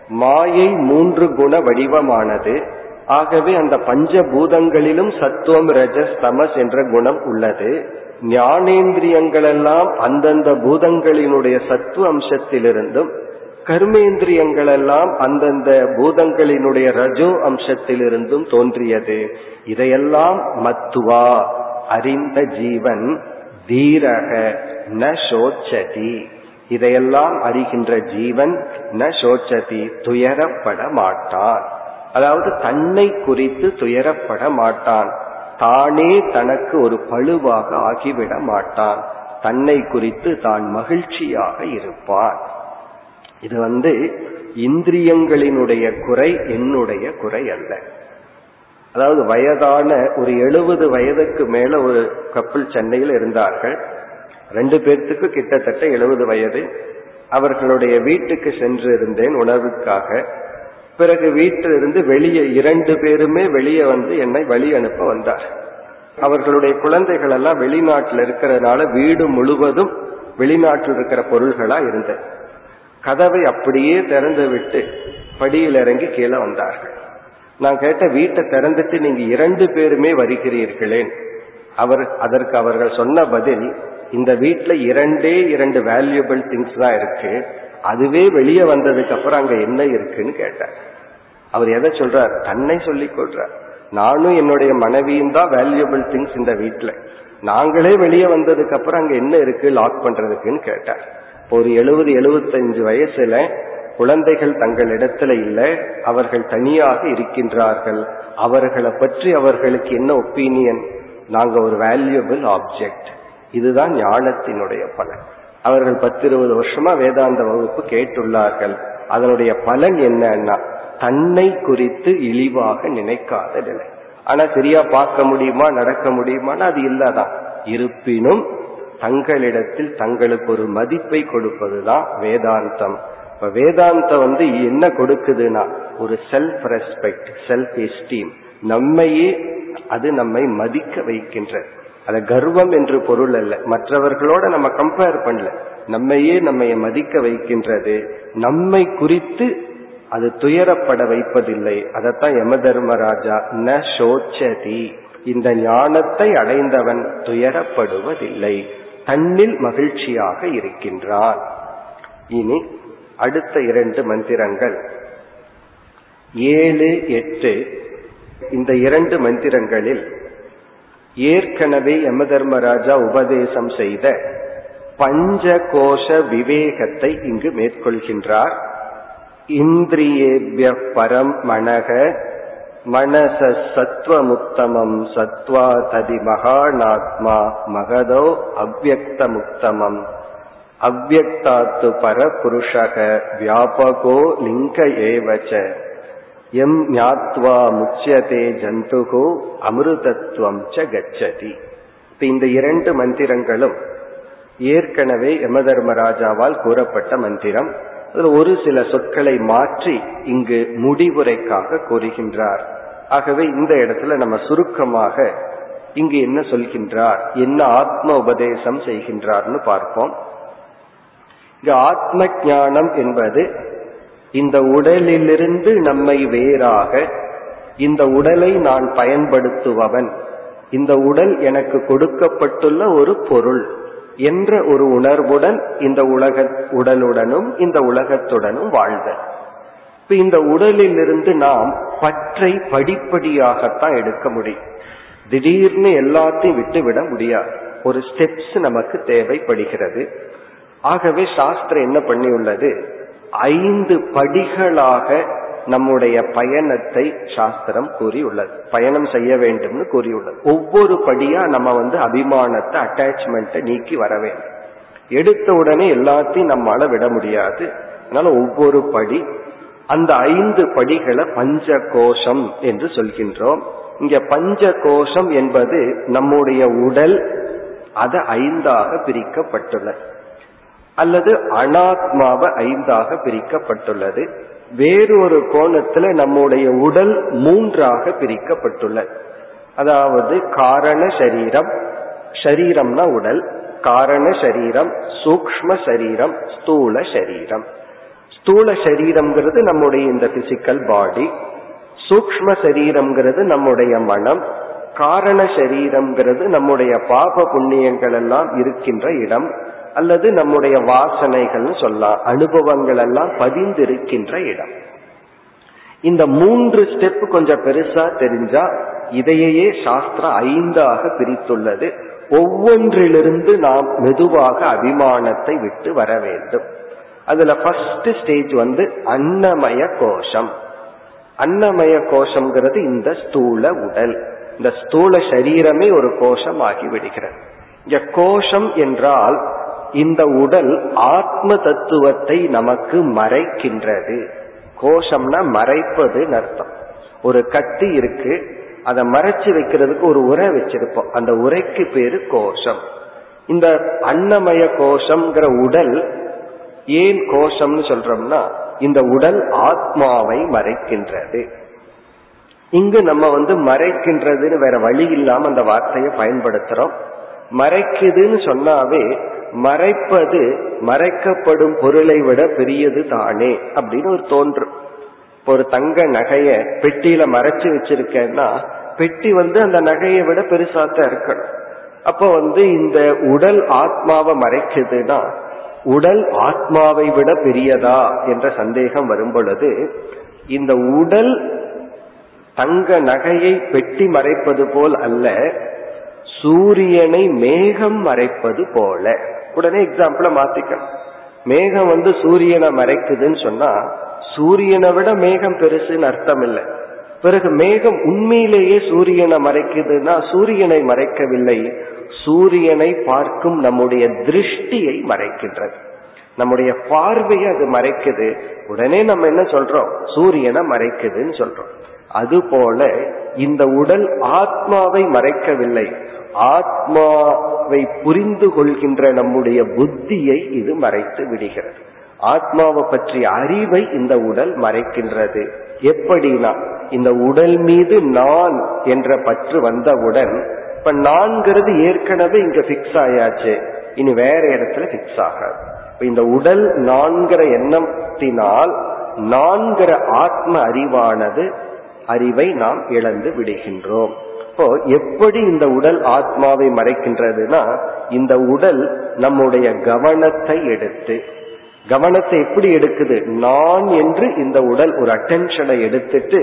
மாயை மூன்று குண வடிவமானது. ஆகவே அந்த பஞ்சபூதங்களிலும் சத்துவம் ரஜஸ் தமஸ் என்ற குணம் உள்ளது. ஞானேந்திரியங்கள் எல்லாம் அந்தந்த பூதங்களினுடைய சத்துவ அம்சத்திலிருந்தும் கர்மேந்திரியங்கள் எல்லாம் அந்தந்த பூதங்களினுடைய ரஜோ அம்சத்திலிருந்தும் தோன்றியது. இதையெல்லாம் மத்துவா அறிந்த ஜீவன் தீரக ந சோச்சதி. இதையெல்லாம் அறிகின்ற ஜீவன் ந சோச்சதி துயரப்பட மாட்டான் அதாவது தன்னை குறித்து துயரப்பட மாட்டான். தானே தனக்கு ஒரு பழுவாக ஆகிவிட மாட்டான். தன்னை குறித்து தான் மகிழ்ச்சியாக இருப்பான். இது வந்து இந்திரியங்களினுடைய குறை என்னுடைய குறை அல்ல. அதாவது வயதான ஒரு எழுபது வயதுக்கு மேல ஒரு கப்பல் சென்னையில் இருந்தார்கள். ரெண்டு பேர்த்துக்கு கிட்டத்தட்ட எழுபது வயது. அவர்களுடைய வீட்டுக்கு சென்று இருந்தேன் உணவுக்காக. பிறகு வீட்டிலிருந்து வெளியே இரண்டு பேருமே வெளியே வந்து என்னை வழி அனுப்ப வந்தார். அவர்களுடைய குழந்தைகள் எல்லாம் வெளிநாட்டில் இருக்கிறதுனால வீடு முழுவதும் வெளிநாட்டில் இருக்கிற பொருள்களா இருந்தது. கதவை அப்படியே திறந்து விட்டு படியில் இறங்கி கீழே வந்தார்கள். நான் கேட்ட வீட்டை திறந்துட்டு நீங்க இரண்டு பேருமே வருகிறீர்களேன். அவர் அதற்கு அவர்கள் சொன்ன பதில் இந்த வீட்டில் இரண்டே இரண்டு வேல்யூபிள் திங்ஸ் தான் இருக்கு. அதுவே வெளியே வந்ததுக்கு அப்புறம் அங்க என்ன இருக்குன்னு கேட்டார். அவர் எதை சொல்றார்? தன்னை சொல்லி கொள்றார். நானும் என்னுடைய மனைவியும் தான் வேல்யூபிள் திங்ஸ் இந்த வீட்டுல நாங்களே வெளியே வந்ததுக்கு அப்புறம் அங்க என்ன இருக்கு? லாக் பண்றதுக்குன்னு கேட்டார். இப்போ ஒரு எழுபது எழுபத்தஞ்சு வயசுல குழந்தைகள் தங்களிடத்துல இல்ல அவர்கள் தனியாக இருக்கின்றார்கள். அவர்களை பற்றி அவர்களுக்கு என்ன ஒப்பீனியன் நாங்க ஒரு வேல்யூபிள் ஆப்ஜெக்ட் இதுதான் ஞானத்தினுடைய பலன். அவர்கள் பத்து இருபது வருஷமா வேதாந்த வகுப்பு கேட்டுள்ளார்கள். அதனுடைய பலன் என்னன்னா தன்னை குறித்து இழிவாக நினைக்காத நிலை. ஆனா சரியா பார்க்க முடியுமா நடக்க முடியுமான்னு அது இல்லதான். இருப்பினும் தங்களிடத்தில் தங்களுக்கு ஒரு மதிப்பை கொடுப்பதுதான் வேதாந்தம். இப்ப வேதாந்தம் வந்து என்ன கொடுக்குதுன்னா ஒரு செல்ஃப் ரெஸ்பெக்ட் செல்ஃப் எஸ்டீம் நம்மையே அது நம்மை மதிக்க வைக்கின்றது. அத கர்வம் என்று பொருள் அல்ல. மற்றவர்களோட நம்ம கம்பேர் பண்ணல. நம்மையே நம்மை மதிக்க வைக்கின்றது. நம்மை குறித்து அது துயரப்பட வைப்பதில்லை. அதத்தான் யம தர்மராஜா ந சோச்சதி. இந்த ஞானத்தை அடைந்தவன் துயரப்படுவதில்லை. தன்னில் மகிழ்ச்சியாக இருக்கின்றான். இனி அடுத்த இரண்டு மந்திரங்கள். ஏழு எட்டு. இந்த இரண்டு மந்திரங்களில் ஏற்கனவே யம தர்மராஜா உபதேசம் செய்த பஞ்சகோஷ விவேகத்தை இங்கு மேற்கொள்கின்றார். இந்திரியேபிய பரம் மனக மனச சத்வமுத்தமம் சத்வா ததி மகாநாத்மா மகதோ அவ்வக்தமுத்தமம் அவ்வக்தாத்து பர புருஷக வியாபகோ லிங்க ஏவச்ச. எம் ஞாத்வா முச்சியதே ஜந்துகோ அமிர்தத்துவம் ச கச்சதி. இந்த இரண்டு மந்திரங்களும் ஏற்கனவே யமதர்மராஜாவால் கூறப்பட்ட மந்திரம். ஒரு சில சொற்களை மாற்றி இங்கு முடிவுரைக்காக கூறுகின்றார். ஆகவே இந்த இடத்துல நம்ம சுருக்கமாக இங்கு என்ன சொல்கின்றார் என்ன ஆத்ம உபதேசம் செய்கின்றார்னு பார்ப்போம். இங்கு ஆத்ம ஞானம் என்பது இந்த உடலிலிருந்து நம்மை வேறாக இந்த உடலை நான் பயன்படுத்துபவன். இந்த உடல் எனக்கு கொடுக்கப்பட்டுள்ள ஒரு பொருள் என்ற ஒரு உணர்வுடன் இந்த உலக உடலுடனும் இந்த உலகத்துடனும் வாழ்தல் இப்ப இந்த உடலிலிருந்து நாம் பற்றை படிப்படியாகத்தான் எடுக்க முடியும். திடீர்னு எல்லாத்தையும் விட்டு விட முடியாது. ஒரு ஸ்டெப்ஸ் நமக்கு தேவைப்படுகிறது. ஆகவே சாஸ்திரம் என்ன பண்ணியுள்ளது? ஐந்து படிகளாக நம்முடைய பயணத்தை சாஸ்திரம் கூறியுள்ளது. பயணம் செய்ய வேண்டும்னு கூறியுள்ளது. ஒவ்வொரு படியா நம்ம வந்து அபிமானத்தை அட்டாச்மெண்ட்டை நீக்கி வர வேண்டும். எடுத்த உடனே எல்லாத்தையும் நம்மால விட முடியாது. அதனால ஒவ்வொரு படி அந்த ஐந்து படிகளை பஞ்ச கோஷம் என்று சொல்கின்றோம். இங்க பஞ்ச கோஷம் என்பது நம்முடைய உடல் அது ஐந்தாக பிரிக்கப்பட்டுள்ளது. அல்லது அனாத்மாவை ஐந்தாக பிரிக்கப்பட்டுள்ளது. வேறொரு கோணத்துல நம்முடைய உடல் மூன்றாக பிரிக்கப்பட்டுள்ளது அதாவது காரண சரீரம் ஷரீரம்னா உடல் காரண சரீரம் சூக்ம சரீரம் ஸ்தூல சரீரம். ஸ்தூல சரீரம்ங்கிறது நம்முடைய இந்த பிசிக்கல் பாடி சூக்ம சரீரம்ங்கிறது நம்முடைய மனம் காரண சரீரம்ங்கிறது நம்முடைய பாப புண்ணியங்கள் எல்லாம் இருக்கின்ற இடம். அல்லது நம்முடைய வாசனைகள் சொல்லலாம் அனுபவங்கள் எல்லாம் பதிந்திருக்கின்ற இடம். இந்த மூன்று ஸ்டெப் கொஞ்சம் பெருசா தெரிஞ்சா இதையே சாஸ்திரம் ஐந்தாக பிரித்துள்ளது. ஒவ்வொன்றிலிருந்து நாம் மெதுவாக அபிமானத்தை விட்டு வர வேண்டும். அதுல ஃபர்ஸ்ட் ஸ்டேஜ் வந்து அன்னமய கோஷம். அன்னமய கோஷம்ங்கிறது இந்த ஸ்தூல உடல். இந்த ஸ்தூல சரீரமே ஒரு கோஷம் ஆகி விடுகிறது. இங்க கோஷம் என்றால் இந்த உடல் ஆத்ம தத்துவத்தை நமக்கு மறைக்கின்றது. கோஷம்னா மறைப்பதுன்னு அர்த்தம். ஒரு கட்டி இருக்கு அதை மறைச்சு வைக்கிறதுக்கு ஒரு உரை வச்சிருப்போம். அந்த உரைக்கு பேரு கோஷம். இந்த அன்னமய கோஷம்ங்கிற உடல் ஏன் கோஷம்னு சொல்றோம்னா இந்த உடல் ஆத்மாவை மறைக்கின்றது. இங்கு நம்ம வந்து மறைக்கின்றதுன்னு வேற வழி இல்லாம அந்த வார்த்தையை பயன்படுத்துறோம். மறைக்குதுன்னு சொன்னாவே மறைப்பது மறைக்கப்படும் பொருளை விட பெரியது தானே அப்படின்னு ஒரு தோன்றும் இப்போ ஒரு தங்க நகைய பெட்டியில மறைச்சு வச்சிருக்கேன்னா பெட்டி வந்து அந்த நகையை விட பெருசாத்தான் இருக்கணும். அப்போ வந்து இந்த உடல் ஆத்மாவை மறைக்குதுன்னா உடல் ஆத்மாவை விட பெரியதா என்ற சந்தேகம் வரும் பொழுது இந்த உடல் தங்க நகையை பெட்டி மறைப்பது போல் அல்ல சூரியனை மேகம் மறைப்பது போல. உடனே எக்ஸாம்பிள மாத்திக்கணும். மேகம் வந்து சூரியனை மறைக்குதுன்னு சொன்னா சூரியனை விட மேகம் பெருசுன்னு அர்த்தம் இல்லை. பிறகு மேகம் உண்மையிலேயே சூரியனை மறைக்குதுன்னா சூரியனை மறைக்கவில்லை. சூரியனை பார்க்கும் நம்முடைய திருஷ்டியை மறைக்கின்றது. நம்முடைய பார்வையை அது மறைக்குது. உடனே நம்ம என்ன சொல்றோம்? சூரியனை மறைக்குதுன்னு சொல்றோம். அதுபோல இந்த உடல் ஆத்மாவை மறைக்கவில்லை. ஆத்மாவை புரிந்து கொள்கின்ற நம்முடைய புத்தியை இது மறைத்து விடுகிறது. ஆத்மாவை பற்றிய அறிவை இந்த உடல் மறைக்கின்றது. எப்படின்னா இந்த உடல் மீது நான் என்ற பற்று வந்தவுடன் இப்ப நான்கிறது ஏற்கனவே இங்க பிக்ஸ் ஆயாச்சு. இனி வேற இடத்துல பிக்ஸ் ஆகாது. இந்த உடல் நான்கிற எண்ணத்தினால் நான்கிற ஆத்ம அறிவானது அறிவை நாம் இழந்து விடுகின்றோம். இப்போ எப்படி இந்த உடல் ஆத்மாவை மறைக்கின்றதுன்னா இந்த உடல் நம்முடைய கவனத்தை எடுத்து கவனத்தை எப்படி எடுக்குது? நான் என்று இந்த உடல் ஒரு அட்டென்ஷனை எடுத்துட்டு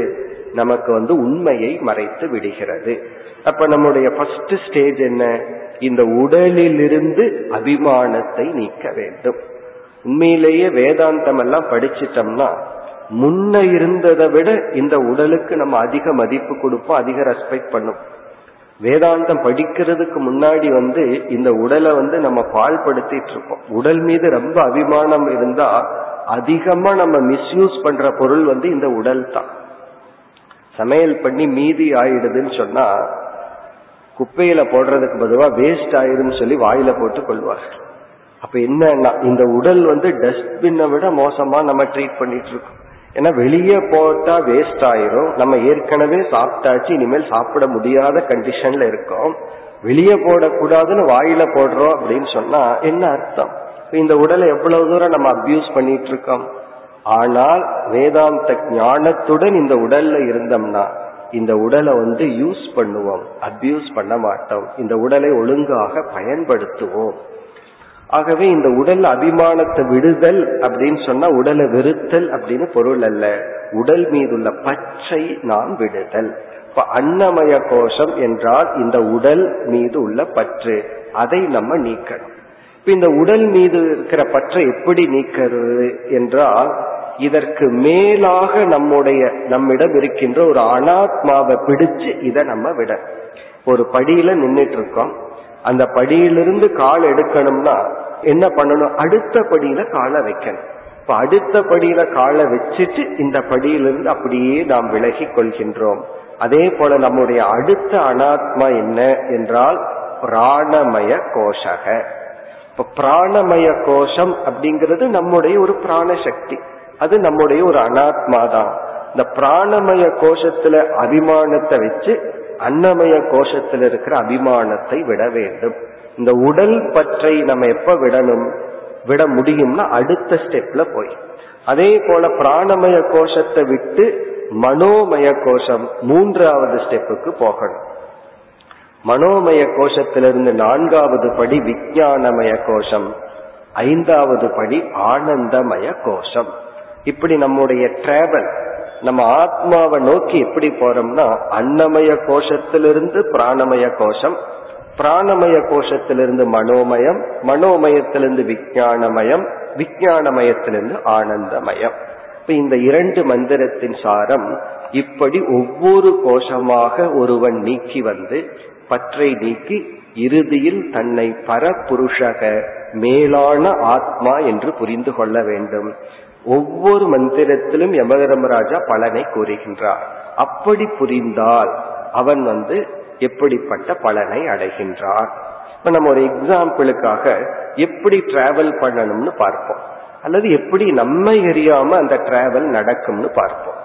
நமக்கு வந்து உண்மையை மறைத்து விடுகிறது. அப்ப நம்முடைய ஃபர்ஸ்ட் ஸ்டேஜ் என்ன? இந்த உடலிலிருந்து அபிமானத்தை நீக்க வேண்டும். உண்மையிலேயே வேதாந்தம் எல்லாம் படிச்சிட்டோம்னா முன்ன இருந்ததை விட இந்த உடலுக்கு நம்ம அதிக மதிப்பு கொடுப்போம் அதிக ரெஸ்பெக்ட் பண்ணும். வேதாந்தம் படிக்கிறதுக்கு முன்னாடி வந்து இந்த உடலை வந்து நம்ம பாழ்படுத்திட்டு இருக்கோம் உடல் மீது ரொம்ப அபிமானம் இருந்தா அதிகமா நம்ம மிஸ்யூஸ் பண்ற பொருள் வந்து இந்த உடல் தான். சமையல் பண்ணி மீதி ஆயிடுதுன்னு சொன்னா குப்பையில போடுறதுக்கு பொதுவா வேஸ்ட் ஆயிடும்னு சொல்லி வாயில போட்டு கொள்வார்கள். அப்ப என்னன்னா இந்த உடல் வந்து டஸ்ட்பின்னை விட மோசமா நம்ம ட்ரீட் பண்ணிட்டு இருக்கோம். ஏன்னா வெளியே போட்டா வேஸ்ட் ஆயிரும். நம்ம ஏற்கனவே சாப்பிட்டாச்சு இனிமேல் சாப்பிட முடியாத கண்டிஷன்ல இருக்கோம். வெளியே போடக்கூடாதுன்னு வாயில போடுறோம் அப்படின்னு சொன்னா என்ன அர்த்தம்? இந்த உடலை எவ்வளவு தூரம் நம்ம அபியூஸ் பண்ணிட்டு இருக்கோம்? ஆனால் வேதாந்த ஞானத்துடன் இந்த உடல்ல இருந்தோம்னா இந்த உடலை வந்து யூஸ் பண்ணுவோம் அபியூஸ் பண்ண மாட்டோம். இந்த உடலை ஒழுங்காக பயன்படுத்துவோம். ஆகவே இந்த உடல் அபிமானத்தை விடுதல் அப்படின்னு சொன்னா உடலை வெறுத்தல் அப்படின்னு பொருள் அல்ல. உடல் மீதுள்ள பச்சை நாம் விடுதல். இப்ப அன்னமய கோஷம் என்றால் இந்த உடல் மீது உள்ள பற்று. அதை நம்ம நீக்கணும். இப்ப இந்த உடல் மீது இருக்கிற பற்றை எப்படி நீக்கிறது என்றால் இதற்கு மேலாக நம்முடைய நம்மிடம் இருக்கின்ற ஒரு அனாத்மாவை பிடிச்சு இதை நம்ம விட ஒரு படியில நின்றுட்டு இருக்கோம். அந்த படியிலிருந்து கால் எடுக்கணும்னா என்ன பண்ணணும்? அடுத்த படியில காலை வைக்கணும். இப்ப அடுத்த படியில காலை வச்சுட்டு இந்த படியிலிருந்து அப்படியே நாம் விலகி கொள்கின்றோம். அதே போல நம்முடைய அடுத்த அனாத்மா என்ன என்றால் பிராணமய கோஷக. இப்ப பிராணமய கோஷம் அப்படிங்கிறது நம்முடைய ஒரு பிராண சக்தி அது நம்முடைய ஒரு அனாத்மா தான். இந்த பிராணமய கோஷத்துல அபிமானத்தை வச்சு அன்னமய கோஷத்தில் இருக்கிற அபிமானத்தை விட வேண்டும். இந்த உடல் பற்றை நம்ம எப்ப விடணும் விட முடியும்னா அடுத்த ஸ்டெப்ல போய். அதே போல பிராணமய கோஷத்தை விட்டு மனோமய கோஷம் மூன்றாவது ஸ்டெப்புக்கு போகணும். மனோமய கோஷத்திலிருந்து நான்காவது படி விஜயானமய கோஷம் ஐந்தாவது படி ஆனந்தமய கோஷம். இப்படி நம்முடைய டிராவல் நம்ம ஆத்மாவை நோக்கி எப்படி போறோம்னா அன்னமய கோஷத்திலிருந்து பிராணமய கோஷம் பிராணமய கோஷத்திலிருந்து மனோமயம் மனோமயத்திலிருந்து விஜயானமயம் விஜயானமயத்திலிருந்து ஆனந்தமயம். இப்ப இந்த இரண்டு மந்திரத்தின் சாரம் இப்படி ஒவ்வொரு கோஷமாக ஒருவன் நீக்கி வந்து பற்றை நீக்கி இறுதியில் தன்னை பரபுருஷக மேலான ஆத்மா என்று புரிந்து கொள்ள வேண்டும். ஒவ்வொரு மந்திரத்திலும் யமதர்மராஜா பலனை கூறுகின்றார். அப்படி புரிந்தால் அவன் வந்து எப்படிப்பட்ட பலனை அடைகின்றார்? இப்ப நம்ம ஒரு எக்ஸாம்பிளுக்காக எப்படி டிராவல் பண்ணணும்னு பார்ப்போம். அல்லது எப்படி நம்மை எரியாம அந்த டிராவல் நடக்கும்னு பார்ப்போம்.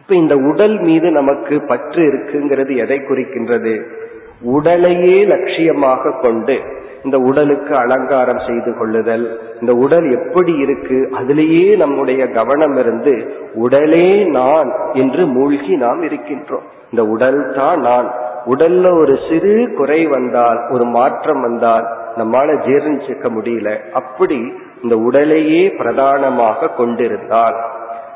இப்ப இந்த உடல் மீது நமக்கு பற்று இருக்குங்கிறது எதை குறிக்கின்றது? உடலையே லட்சியமாக கொண்டு இந்த உடலுக்கு அலங்காரம் செய்து கொள்ளுதல் இந்த உடல் எப்படி இருக்கு அதிலேயே நம்முடைய கவனம் இருந்து உடலே நான் என்று மூழ்கி நாம் இருக்கின்றோம். இந்த உடல் தான் நான். உடல்ல ஒரு சிறு குறை வந்தால் ஒரு மாற்றம் வந்தால் நம்மால ஜீர்ணிச்சுக்க முடியல. அப்படி இந்த உடலையே பிரதானமாக கொண்டிருந்தால்.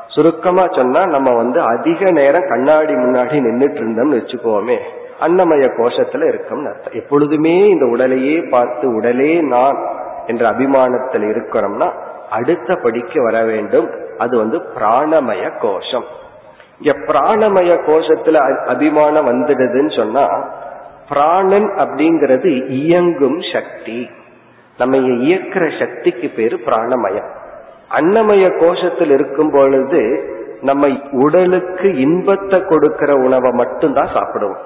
சுருக்கமா சொன்னா நம்ம வந்து அதிக நேரம் கண்ணாடி முன்னாடி நின்றுட்டு இருந்தோம்னு வச்சுக்கோமே அன்னமய கோஷத்துல இருக்கோம்னு அர்த்தம். எப்பொழுதுமே இந்த உடலையே பார்த்து உடலே நான் என்ற அபிமானத்தில் இருக்கிறோம்னா அடுத்த படிக்கு வர வேண்டும். அது வந்து பிராணமய கோஷம். இங்க பிராணமய கோஷத்துல அபிமானம் வந்துடுதுன்னு சொன்னா பிராணன் அப்படிங்கிறது இயங்கும் சக்தி. நம்ம இயக்கிற சக்திக்கு பேரு பிராணமயம். அன்னமய கோஷத்தில் இருக்கும் பொழுது நம்ம உடலுக்கு இன்பத்தை கொடுக்கிற உணவை மட்டும்தான் சாப்பிடுவோம்.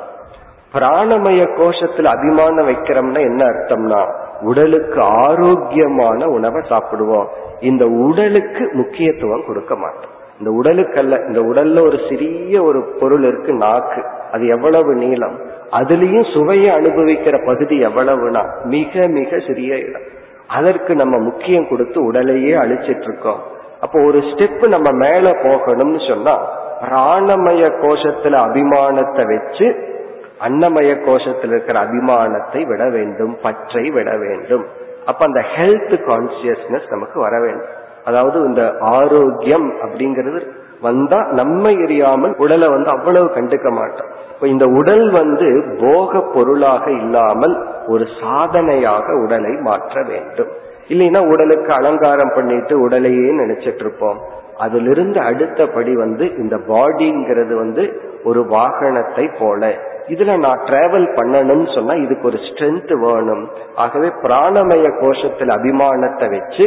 பிராணமய கோஷத்துல அபிமானம் வைக்கிறோம்னா என்ன அர்த்தம்னா உடலுக்கு ஆரோக்கியமான உணவை சாப்பிடுவோம். இந்த உடலுக்கு முக்கியத்துவம் கொடுக்க மாட்டோம். இந்த உடலுக்கு அல்ல இந்த உடல்ல ஒரு சிறிய ஒரு பொருள் இருக்கு நாக்கு. அது எவ்வளவு நீளம்? அதுலயும் சுவையை அனுபவிக்கிற பகுதி எவ்வளவுனா மிக மிக சிறிய இடம். அதற்கு நம்ம முக்கியம் கொடுத்து உடலையே அழிச்சிட்டு இருக்கோம் அப்போ ஒரு ஸ்டெப் நம்ம மேல போகணும்னு சொன்னா பிராணமய கோஷத்துல அபிமானத்தை வச்சு அன்னமய கோஷத்தில் இருக்கிற அபிமானத்தை விட வேண்டும் பற்றை விட வேண்டும். அப்ப அந்த ஹெல்த் கான்சியஸ்னஸ் நமக்கு வர வேண்டும். அதாவது இந்த ஆரோக்கியம் அப்படிங்கிறது வந்தா நம்ம எரியாமல் உடலை வந்து அவ்வளவு கண்டுக்க மாட்டோம். இப்ப இந்த உடல் வந்து போக பொருளாக இல்லாமல் ஒரு சாதனையாக உடலை மாற்ற வேண்டும். இல்லைன்னா உடலுக்கு அலங்காரம் பண்ணிட்டு உடலையே நினைச்சிட்டு இருப்போம் அதிலிருந்து அடுத்தபடி வந்து இந்த பாடிங்கிறது வந்து ஒரு வாகனத்தை போல. இதுல நான் டிராவல் பண்ணணும்னு சொன்னா இதுக்கு ஒரு ஸ்ட்ரென்த் வேணும். ஆகவே பிராணமய கோஷத்தில் அபிமானத்தை வச்சு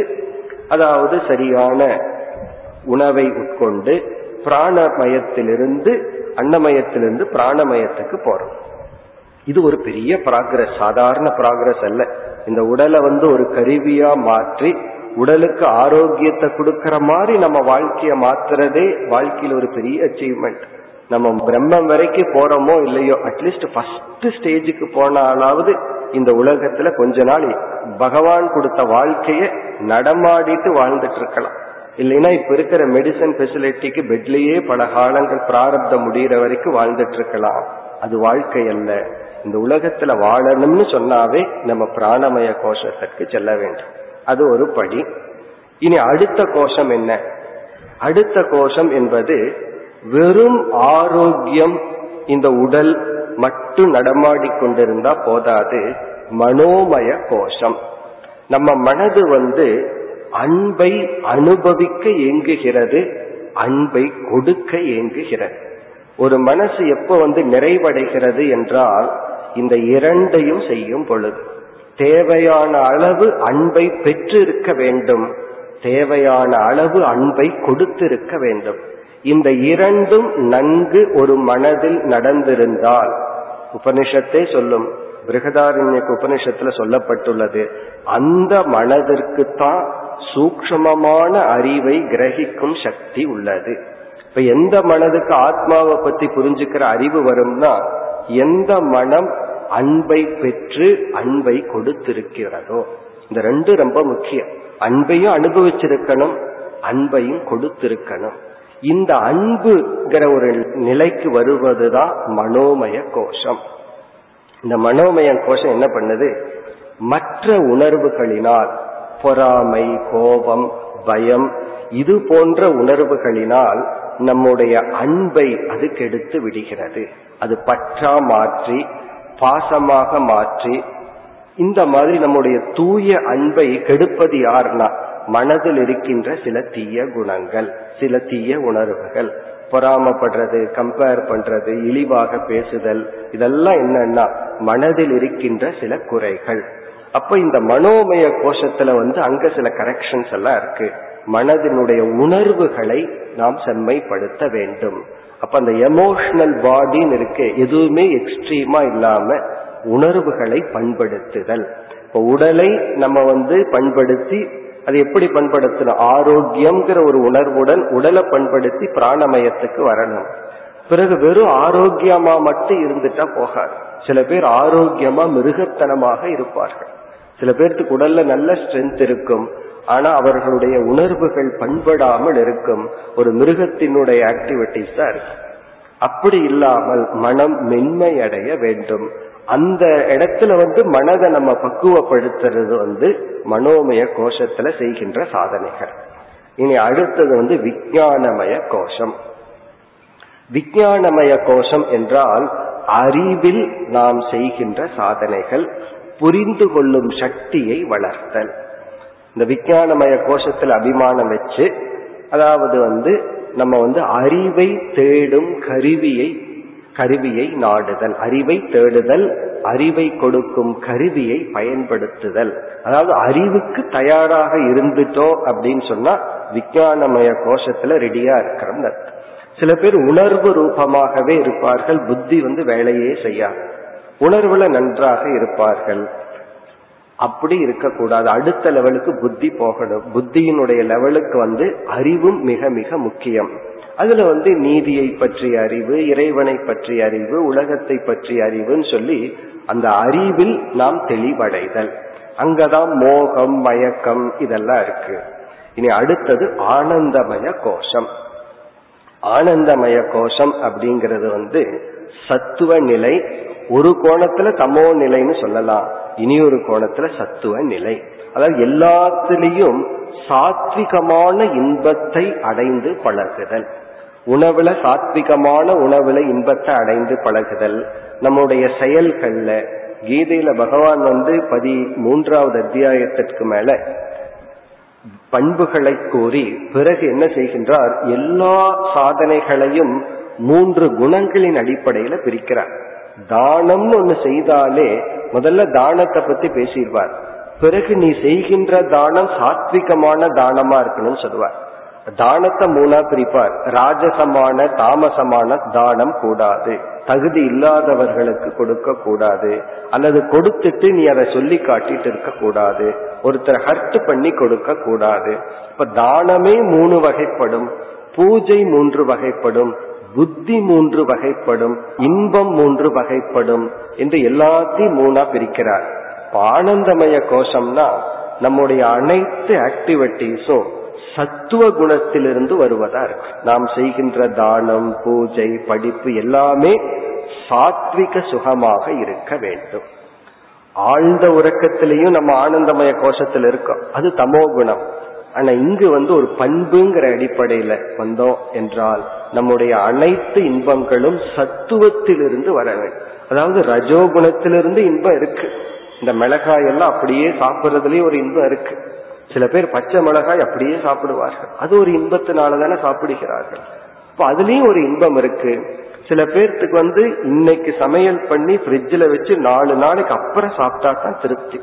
அதாவது சரியான உணவை உட்கொண்டு பிராணமயத்திலிருந்து அன்னமயத்திலிருந்து பிராணமயத்துக்கு போறோம். இது ஒரு பெரிய ப்ராக்ரஸ் சாதாரண ப்ராக்ரஸ் அல்ல. இந்த உடலை வந்து ஒரு கருவியா மாற்றி உடலுக்கு ஆரோக்கியத்தை கொடுக்கற மாதிரி நம்ம வாழ்க்கைய மாத்துறதே வாழ்க்கையில் ஒரு பெரிய அச்சீவ்மெண்ட் நம்ம பிரம்மம் வரைக்கும் போறோமோ இல்லையோ அட்லீஸ்ட் ஃபர்ஸ்ட் ஸ்டேஜுக்கு போனாலாவது இந்த உலகத்துல கொஞ்ச நாள் பகவான் கொடுத்த வாழ்க்கைய நடமாடிட்டு வாழ்ந்துட்டு இருக்கலாம் இல்லைன்னா இப்ப இருக்கிற மெடிசன் ஃபெசிலிட்டிக்கு பெட்லயே பல காலங்கள் பிராரப்தம் முடிகிற வரைக்கும் வாழ்ந்துட்டு இருக்கலாம் அது வாழ்க்கை அல்ல. இந்த உலகத்துல வாழணும்னு சொன்னாவே நம்ம பிராணமய கோஷத்திற்கு செல்ல வேண்டும். அது ஒரு படி. இனி அடுத்த கோஷம் என்ன? அடுத்த கோஷம் என்பது வெறும் ஆரோக்கியம் இந்த உடல் மட்டும் நடமாடி கொண்டிருந்தா போதாது. மனோமய கோஷம். நம்ம மனது வந்து அன்பை அனுபவிக்க ஏங்குகிறது அன்பை கொடுக்க ஏங்குகிறது ஒரு மனசு எப்ப வந்து நிறைவடைகிறது என்றால் இந்த இரண்டையும் செய்யும் பொழுது. தேவையான அளவு அன்பை பெற்றிருக்க வேண்டும். தேவையான அளவு அன்பை கொடுத்திருக்க வேண்டும். இந்த இரண்டும் நன்கு ஒரு மனதில் நடந்திருந்தால் உபனிஷத்தை சொல்லும் பிருகதாரண்ய உபனிஷத்துல சொல்லப்பட்டுள்ளது. அந்த மனதிற்கு தான் சூக்மமான அறிவை கிரகிக்கும் சக்தி உள்ளது. இப்ப எந்த மனதுக்கு ஆத்மாவை பத்தி புரிஞ்சுக்கிற அறிவு வரும்னா எந்த மனம் அன்பை பெற்று அன்பை கொடுத்திருக்கிறதோ இந்த ரெண்டு ரொம்ப முக்கியம். அன்பையும் அனுபவிச்சிருக்கணும் அன்பையும் கொடுத்திருக்கணும். இந்த அன்புங்கிற ஒரு நிலைக்கு வருவதுதான் மனோமய கோஷம். இந்த மனோமய கோஷம் என்ன பண்ணுது? மற்ற உணர்வுகளினால் பொறாமை கோபம் பயம் இது போன்ற உணர்வுகளினால் நம்முடைய அன்பை அது கெடுத்து விடுகிறது. அது பற்றா மாற்றி பாசமாக மாற்றி இந்த மாதிரி நம்முடைய தூய அன்பை கெடுப்பது யாருன்னா மனதில் இருக்கின்ற சில தீய குணங்கள் சில தீய உணர்வுகள். பொறாமப்படுறது கம்பேர் பண்றது இழிவாக பேசுதல் இதெல்லாம் என்னன்னா மனதில் இருக்கின்ற சில குறைகள். அப்ப இந்த மனோமய கோஷத்துல வந்து அங்க சில கரெக்ஷன்ஸ் எல்லாம் இருக்கு. மனதினுடைய உணர்வுகளை நாம் செம்மைப்படுத்த வேண்டும். அப்ப அந்த எமோஷனல் பாடின்னு இருக்கு எதுவுமே எக்ஸ்ட்ரீமா இல்லாம உணர்வுகளை பண்படுத்துதல். இப்ப உடலை நம்ம வந்து பண்படுத்தி அது எப்படி பண்படுத்தணும் ஆரோக்கியம்ங்கிற ஒரு உணர்வுடன் உடலை பண்படுத்தி பிராணமயத்துக்கு வரணும். பிறகு வெறும் ஆரோக்கியமா மட்டும் இருந்துட்டா போகாது. சில பேர் ஆரோக்கியமா மிருகத்தனமாக இருப்பார்கள். சில பேர்த்துக்கு உடல்ல நல்ல ஸ்ட்ரென்த் இருக்கும். ஆனா அவர்களுடைய உணர்வுகள் பண்படாமல் இருக்கும். ஒரு மிருகத்தினுடைய ஆக்டிவிட்டிஸ் தான் இருக்கும். அப்படி இல்லாமல் மனம் மென்மையடைய வேண்டும். அந்த இடத்துல வந்து மனதை நம்ம பக்குவப்படுத்துறது வந்து மனோமய கோஷத்துல செய்கின்ற சாதனைகள். இனி அடுத்தது வந்து விஞ்ஞானமய கோஷம். விஞ்ஞானமய கோஷம் என்றால் அறிவில் நாம் செய்கின்ற சாதனைகள் புரிந்து கொள்ளும் சக்தியை வளர்த்தல். இந்த விஞ்ஞானமய கோஷத்தில் அபிமானம் வச்சு அதாவது வந்து நம்ம வந்து அறிவை தேடும் கருவியை கருவியை நாடுதல் அறிவை தேடுதல் அறிவை கொடுக்கும் கருவியை பயன்படுத்துதல். அதாவது அறிவுக்கு தயாராக இருந்துட்டோம் அப்படின்னு சொன்னா விஞ்ஞானமய கோஷத்துல ரெடியா இருக்கிறோம் சில பேர் உணர்வு ரூபமாகவே இருப்பார்கள் புத்தி வந்து வேலையே செய்யாது. உணர்வுல நன்றாக இருப்பார்கள். அப்படி இருக்கக்கூடாது. அடுத்த லெவலுக்கு புத்தி போகணும். புத்தியினுடைய லெவலுக்கு வந்து அறிவும் மிக மிக முக்கியம். அதுல வந்து நீதியை பற்றிய அறிவு இறைவனை பற்றிய அறிவு உலகத்தை பற்றிய அறிவுன்னு சொல்லி அந்த அறிவில் நாம் தெளிவடைதல். அங்கதான் மோகம் மயக்கம் இதெல்லாம் இருக்கு. இனி அடுத்தது ஆனந்தமய கோஷம். ஆனந்தமய கோஷம் அப்படிங்கிறது வந்து சத்துவ நிலை ஒரு கோணத்துல தமோ நிலைன்னு சொல்லலாம். இனி ஒரு கோணத்துல சத்துவ நிலை. அதாவது எல்லாத்திலையும் சாத்விகமான இன்பத்தை அடைந்து பழகுதல். உணவுல சாத்விகமான உணவுல இன்பத்தை அடைந்து பழகுதல். நம்முடைய செயல்கள்ல கீதையில பகவான் வந்து பதி மூன்றாவது அத்தியாயத்திற்கு மேல பண்புகளை கூறி பிறகு என்ன செய்கின்றார்? எல்லா சாதனைகளையும் மூன்று குணங்களின் அடிப்படையில பிரிக்கிறார். தானம்னு ஒண்ணு செய்தாலே முதல்ல தானத்தை பத்தி பேசிடுவார் பிறகு நீ செய்கின்ற தானம் சாத்விகமான தானமா இருக்கணும்னு சொல்லுவார். தானத்தை மூணா பிரிப்பார். ராஜசமான தாமசமான தானம் கூடாது. தகுதி இல்லாதவர்களுக்கு கொடுக்க கூடாது. அல்லது கொடுத்துட்டு நீ அதை சொல்லி காட்டிட்டு இருக்க கூடாது. ஒருத்தர் ஹர்ட் பண்ணி கொடுக்க கூடாது. இப்ப தானமே மூணு வகைப்படும். பூஜை மூன்று வகைப்படும். புத்தி மூன்று வகைப்படும் இன்பம் மூன்று வகைப்படும் என்று எல்லாத்தையும் மூணா பிரிக்கிறார். ஆனந்தமய கோஷம்னா நம்முடைய அனைத்து ஆக்டிவிட்டிஸும் சத்துவ குணத்திலிருந்து வருவதா இருக்கு நாம் செய்கின்ற தானம் பூஜை படிப்பு எல்லாமே சாத்விக சுகமாக இருக்க வேண்டும். ஆழ்ந்த உறக்கத்திலையும் நம்ம ஆனந்தமய கோஷத்தில் இருக்கோம். அது தமோ குணம். ஆனா இங்கு வந்து ஒரு பண்புங்கிற அடிப்படையில வந்தோம் என்றால் நம்முடைய அனைத்து இன்பங்களும் சத்துவத்திலிருந்து வர வேண்டும். அதாவது ரஜோகுணத்திலிருந்து இன்பம் இருக்கு. இந்த மிளகாய் எல்லாம் அப்படியே சாப்பிட்றதுலயும் ஒரு இன்பம் இருக்கு. சில பேர் பச்சை மிளகாய் அப்படியே சாப்பிடுவார்கள். அது ஒரு இன்பத்தினால தானே சாப்பிடுகிறார்கள். இப்ப அதுலயும் ஒரு இன்பம் இருக்கு. சில பேர்த்துக்கு வந்து இன்னைக்கு சமையல் பண்ணி ஃப்ரிட்ஜில் வச்சு நாலு நாளைக்கு அப்புறம் சாப்பிட்டா தான் திருப்தி.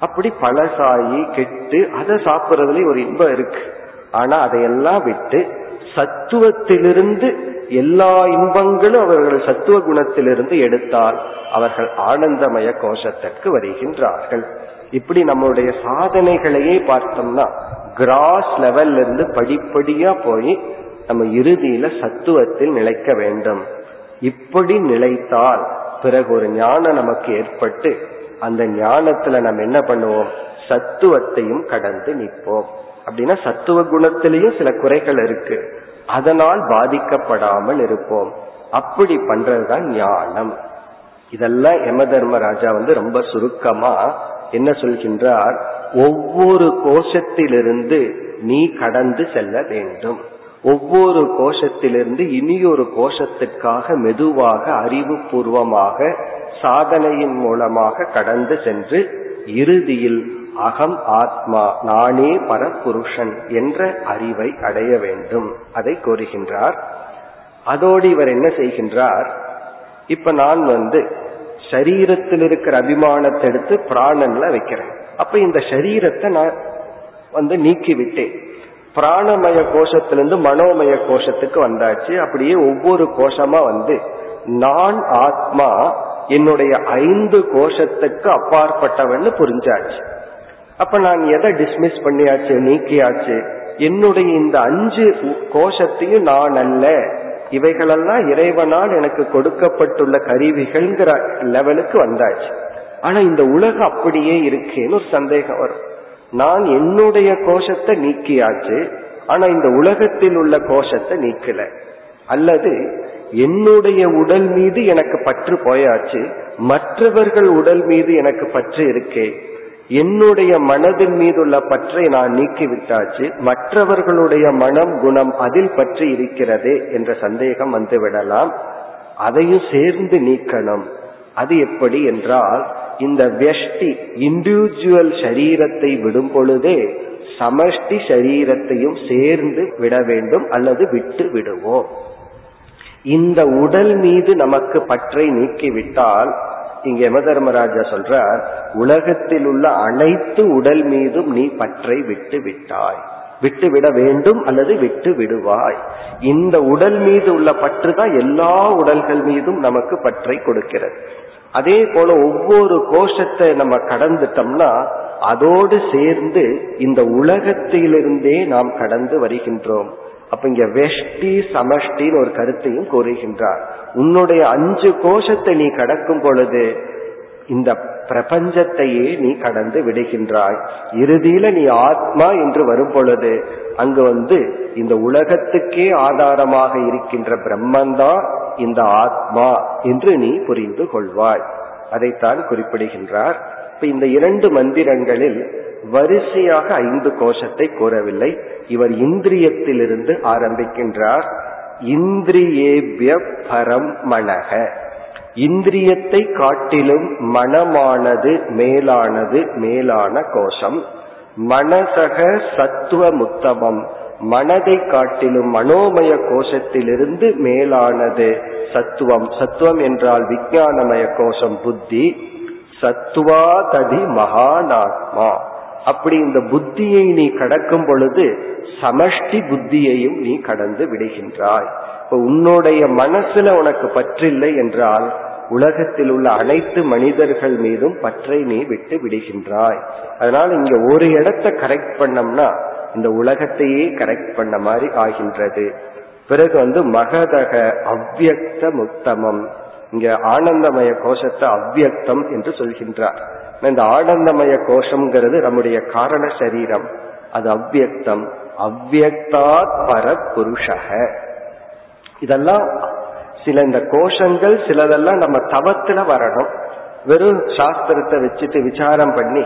அப்படி பழசாயி கெட்டு அதை சாப்பிட்றதுலயும் ஒரு இன்பம் இருக்கு. ஆனா அதையெல்லாம் விட்டு சத்துவத்திலிருந்து எல்லா இன்பங்களும் அவர்கள் சத்துவ குணத்திலிருந்து எடுத்தால் அவர்கள் ஆனந்தமய கோஷத்திற்கு வருகின்றார்கள். இப்படி நம்மளுடைய சாதனைகளையே பார்த்தோம்னா கிராஸ் லெவல்ல இருந்து படிப்படியா போய் நம்ம இறுதியில சத்துவத்தில் நிலைக்க வேண்டும். இப்படி நிலைத்தால் பிறகு ஒரு ஞானம் நமக்கு ஏற்பட்டு அந்த ஞானத்துல நம்ம என்ன பண்ணுவோம்? சத்துவத்தையும் கடந்து நிற்போம். அப்படின்னா சத்துவ குணத்திலையும் சில குறைகள் இருக்கு. அதனால் பாதிக்கப்படாமல் இருப்போம். அப்படி பண்றதுதான் ஞானம். இதெல்லாம் யம தர்மராஜா வந்து ரொம்ப சுருக்கமா என்ன சொல்கின்றார்? ஒவ்வொரு கோஷத்திலிருந்து நீ கடந்து செல்ல வேண்டும். ஒவ்வொரு கோஷத்திலிருந்து இனியொரு கோஷத்திற்காக மெதுவாக அறிவுபூர்வமாக சாதனையின் மூலமாக கடந்து சென்று இறுதியில் அகம் ஆத்மா நானே பரபுருஷன் என்ற அறிவை அடைய வேண்டும். அதை கோருகின்றார். அதோடு இவர் என்ன செய்கின்றார்? இப்ப நான் வந்து சரீரத்தில் இருக்கிற அபிமானத்தை எடுத்து பிராணன்ல வைக்கிறேன். அப்ப இந்த சரீரத்தை நான் வந்து நீக்கிவிட்டேன். பிராணமய கோஷத்திலிருந்து மனோமய கோஷத்துக்கு வந்தாச்சு. அப்படியே ஒவ்வொரு கோஷமா வந்து நான் ஆத்மா என்னுடைய ஐந்து கோஷத்துக்கு அப்பாற்பட்டவன்னு புரிஞ்சாச்சு. அப்ப நான் எதை டிஸ்மிஸ் பண்ணியாச்சு நீக்கியாச்சு? என்னுடைய இந்த அஞ்சு கோஷத்தையும் நான் அல்ல. இவைகளெல்லாம் இறைவனால் எனக்கு கொடுக்கப்பட்டுள்ள கருவிகள்ங்கிற லெவலுக்கு வந்தாச்சு. ஆனா இந்த உலகம் அப்படியே இருக்கேன்னு ஒரு சந்தேகம் வரும். நான் என்னுடைய கோஷத்தை நீக்கியாச்சு ஆனா இந்த உலகத்தில் உள்ள கோஷத்தை நீக்கல. அல்லது என்னுடைய உடல் மீது எனக்கு பற்று போயாச்சு மற்றவர்கள் உடல் மீது எனக்கு பற்று இருக்கே என்னுடைய மனதின் மீது உள்ள பற்றை நான் நீக்கி விட்டாச்சு மற்றவர்களுடைய மனம் குணம் அதில் பற்றி இருக்கிறதே என்ற சந்தேகம் வந்துவிடலாம். அதையும் சேர்ந்து நீக்கணும். அது எப்படி என்றால் இந்த வெஷ்டி இண்டிவிஜுவல் சரீரத்தை விடும் பொழுதே சமஷ்டி சரீரத்தையும் சேர்ந்து விட வேண்டும் அல்லது விட்டு விடுவோம். இந்த உடல் மீது நமக்கு பற்றை நீக்கிவிட்டால் இங்க யமதர்மராஜா சொல்றார் உலகத்தில் உள்ள அனைத்து உடல் மீதும் நீ பற்றை விட்டு விட்டாய். விட்டு விட வேண்டும் அல்லது விட்டு விடுவாய். இந்த உடல் மீது உள்ள பற்று தான் எல்லா உடல்கள் மீதும் நமக்கு பற்றை கொடுக்கிறது. அதே போல ஒவ்வொரு கோஷத்தை நம்ம கடந்துட்டோம்னா அதோடு சேர்ந்து இந்த உலகத்திலிருந்தே நாம் கடந்து வருகின்றோம். அப்ப இங்க வெஷ்டி சமஷ்டின்னு ஒரு கருத்தையும் கூறுகின்றார். உன்னுடைய அஞ்சு கோஷத்தை நீ கடக்கும் பொழுது இந்த பிரபஞ்சத்தையே நீ கடந்து விடுகின்றாய். இறுதியில நீ ஆத்மா என்று வரும் பொழுது அங்கு வந்து இந்த உலகத்துக்கே ஆதாரமாக இருக்கின்ற பிரம்மந்தான் இந்த ஆத்மா என்று நீ புரிந்து கொள்வாய். அதைத்தான் குறிப்பிடுகின்றார். இப்ப இந்த இரண்டு மந்திரங்களில் வரிசையாக ஐந்து கோஷத்தை கூறவில்லை. இவர் இந்திரியத்திலிருந்து ஆரம்பிக்கின்றார். இந்திரியேபிய பரம் மனக. இந்திரியத்தை காட்டிலும் மனமானது மேலானது மேலான கோஷம். மனசக சத்துவ முத்தமம் மனதை காட்டிலும் மனோமய கோஷத்திலிருந்து மேலானது சத்துவம். சத்துவம் என்றால் விஞ்ஞானமய கோஷம் புத்தி. சத்துவா ததி மகானாத்மா. அப்படி இந்த புத்தியை நீ கடக்கும் பொழுது சமஷ்டி புத்தியையும் நீ கடந்து விடுகின்றாய். இப்ப உன்னுடைய மனசுல உனக்கு பற்றில்லை என்றால் உலகத்தில் உள்ள அனைத்து மனிதர்கள் மீதும் பற்றை நீ விட்டு விடுகின்றாய். அதனால இங்க ஒரு இடத்தை கரெக்ட் பண்ணோம்னா இந்த உலகத்தையே கரெக்ட் பண்ண மாதிரி ஆகின்றது. பிறகு வந்து மகதக அவ்வியக்த முத்தமம். இங்க ஆனந்தமய கோஷத்தை அவ்வியக்தம் என்று சொல்கின்றார். இந்த ஆனந்தமய கோஷம்ங்கிறது நம்முடைய காரண சரீரம். அது அவ்வியக்தம் அவ்வியக்தாத் பர புருஷக இதெல்லாம் சில இந்த கோஷங்கள் சிலதெல்லாம் நம்ம தவத்துல வரணும். வெறும் சாஸ்திரத்தை வச்சுட்டு விசாரம் பண்ணி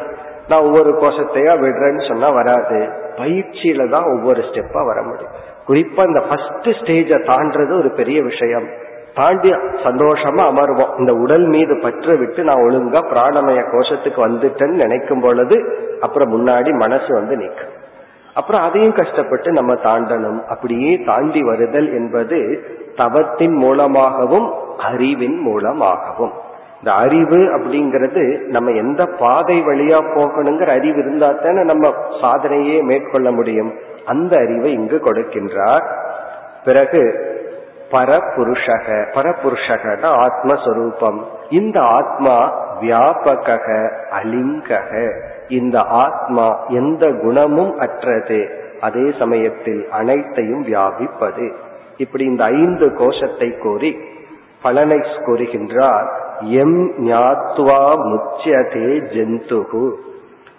நான் ஒவ்வொரு கோஷத்தையா விடுறேன்னு சொன்னா வராது. பயிற்சியில தான் ஒவ்வொரு ஸ்டெப்பா வர முடியும். குறிப்பா இந்த ஃபர்ஸ்ட் ஸ்டேஜை தாண்டது ஒரு பெரிய விஷயம். தாண்டி சந்தோஷமா அமர்வோம். இந்த உடல் மீது பற்று விட்டு நான் ஒழுங்கா பிராணமய கோஷத்துக்கு வந்துட்டேன்னு நினைக்கும் பொழுது அப்புறம் முன்னாடி மனசு வந்து நிற்கும். அப்புறம் அதையும் கஷ்டப்பட்டு நம்ம தாண்டணும். அப்படியே தாண்டி வருதல் என்பது தவத்தின் மூலமாகவும் அறிவின் மூலமாகவும். இந்த அறிவு அப்படிங்கிறது நம்ம எந்த பாதை வழியா போகணுங்கிற அறிவு இருந்தா தானே நம்ம சாதனையே மேற்கொள்ள முடியும். அந்த அறிவை இங்கு கொடுக்கின்றார். பிறகு பரபுருஷக பரபுருஷகன ஆத்மஸ்வரூபம். இந்த ஆத்மா வியாபக அலிங்கக. இந்த ஆத்மா எந்த குணமும் அற்றது. அதே சமயத்தில் அனைத்தையும் வியாபிப்பது. இப்படி இந்த ஐந்து கோஷத்தை கூறி பலனை கூறுகின்றார். எம் ஞாத்வா முச்சியதே ஜந்துகு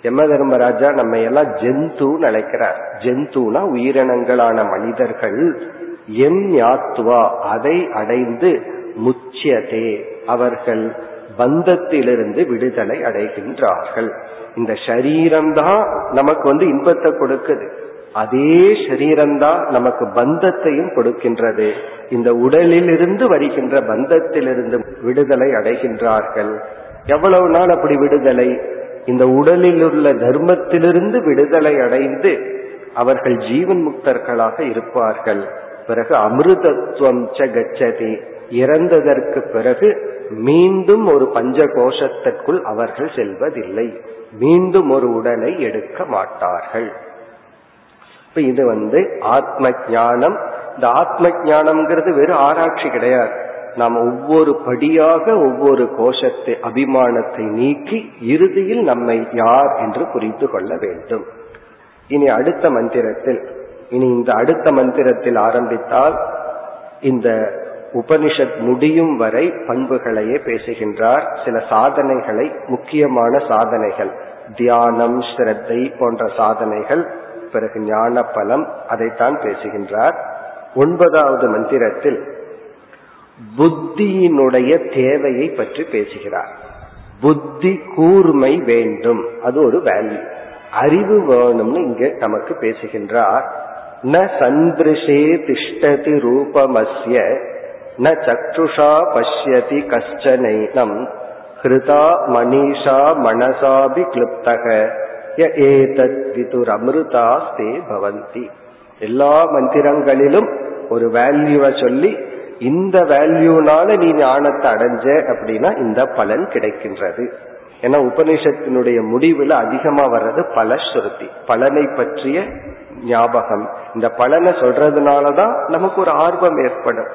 யம தர்மராஜா நம்ம எல்லாம் ஜந்துன்னு அழைக்கிறார். ஜந்துனா உயிரினங்களான மனிதர்கள். எம் ஞாத்வா அதை அடைந்து முச்சியதே. அவர்கள் பந்தத்திலிருந்து விடுதலை அடைகின்றார்கள். இந்த சரீரம்தான் நமக்கு வந்து இன்பத்தை கொடுக்குது. அதே சரீரம்தான் நமக்கு பந்தத்தையும் கொடுக்கின்றது. இந்த உடலில் இருந்து வருகின்ற பந்தத்திலிருந்து விடுதலை அடைகின்றார்கள். எவ்வளவு நாள் அப்படி விடுதலை? இந்த உடலில் உள்ள தர்மத்திலிருந்து விடுதலை அடைந்து அவர்கள் ஜீவன் முக்தர்களாக இருப்பார்கள். பிறகு அமிர்தத்துவம் ச கச்சதி. இறந்ததற்கு பிறகு மீண்டும் ஒரு பஞ்ச கோஷத்திற்குள் அவர்கள் செல்வதில்லை. மீண்டும் ஒரு உடலை எடுக்க மாட்டார்கள். இப்ப இது வந்து ஆத்ம ஞானம். இந்த ஆத்ம ஞானம்ங்கிறது வெறும் ஆராய்ச்சி கிடையாது. நாம் ஒவ்வொரு படியாக ஒவ்வொரு கோஷத்தை அபிமானத்தை நீக்கி இறுதியில் நம்மை யார் என்று புரிந்து கொள்ள வேண்டும். இனி அடுத்த மந்திரத்தில் இனி இந்த அடுத்த மந்திரத்தில் ஆரம்பித்தால் இந்த உபனிஷத் முடியும் வரை பண்புகளையே பேசுகின்றார். சில சாதனைகளை முக்கியமான சாதனைகள் தியானம் ஸ்ரத்தை போன்ற சாதனைகள் பிறகு ஞான பலம் அதைத்தான் பேசுகின்றார். ஒன்பதாவது மந்திரத்தில் புத்தியினுடைய தேவையை பற்றி பேசுகிறார். புத்தி கூர்மை வேண்டும். அது ஒரு வேல்யூ அறிவு வேணும்னு இங்க நமக்கு பேசுகின்றார். ந சந்திருஷே திஷ்டதி ரூபமஸ்ய ந சக்ஷுஷா பஷ்யதி கஷ்டனைனம் ஹிருதா மணிஷா மனசாபி கிளுப்தக ஏதத் விதுரமிருதாஸ்தே பவந்தி. எல்லா மந்திரங்களிலும் ஒரு வேல்யூவை சொல்லி இந்த வேல்யூனால நீ ஞானத்தை அடைஞ்ச அப்படின்னா இந்த பலன் கிடைக்கின்றது. ஏன்னா உபனிஷத்தினுடைய முடிவுல அதிகமா வர்றது பல ஸ்ருதி பலனை பற்றிய ஞாபகம். இந்த பலனை சொல்றதுனாலதான் நமக்கு ஒரு ஆர்வம் ஏற்படும்.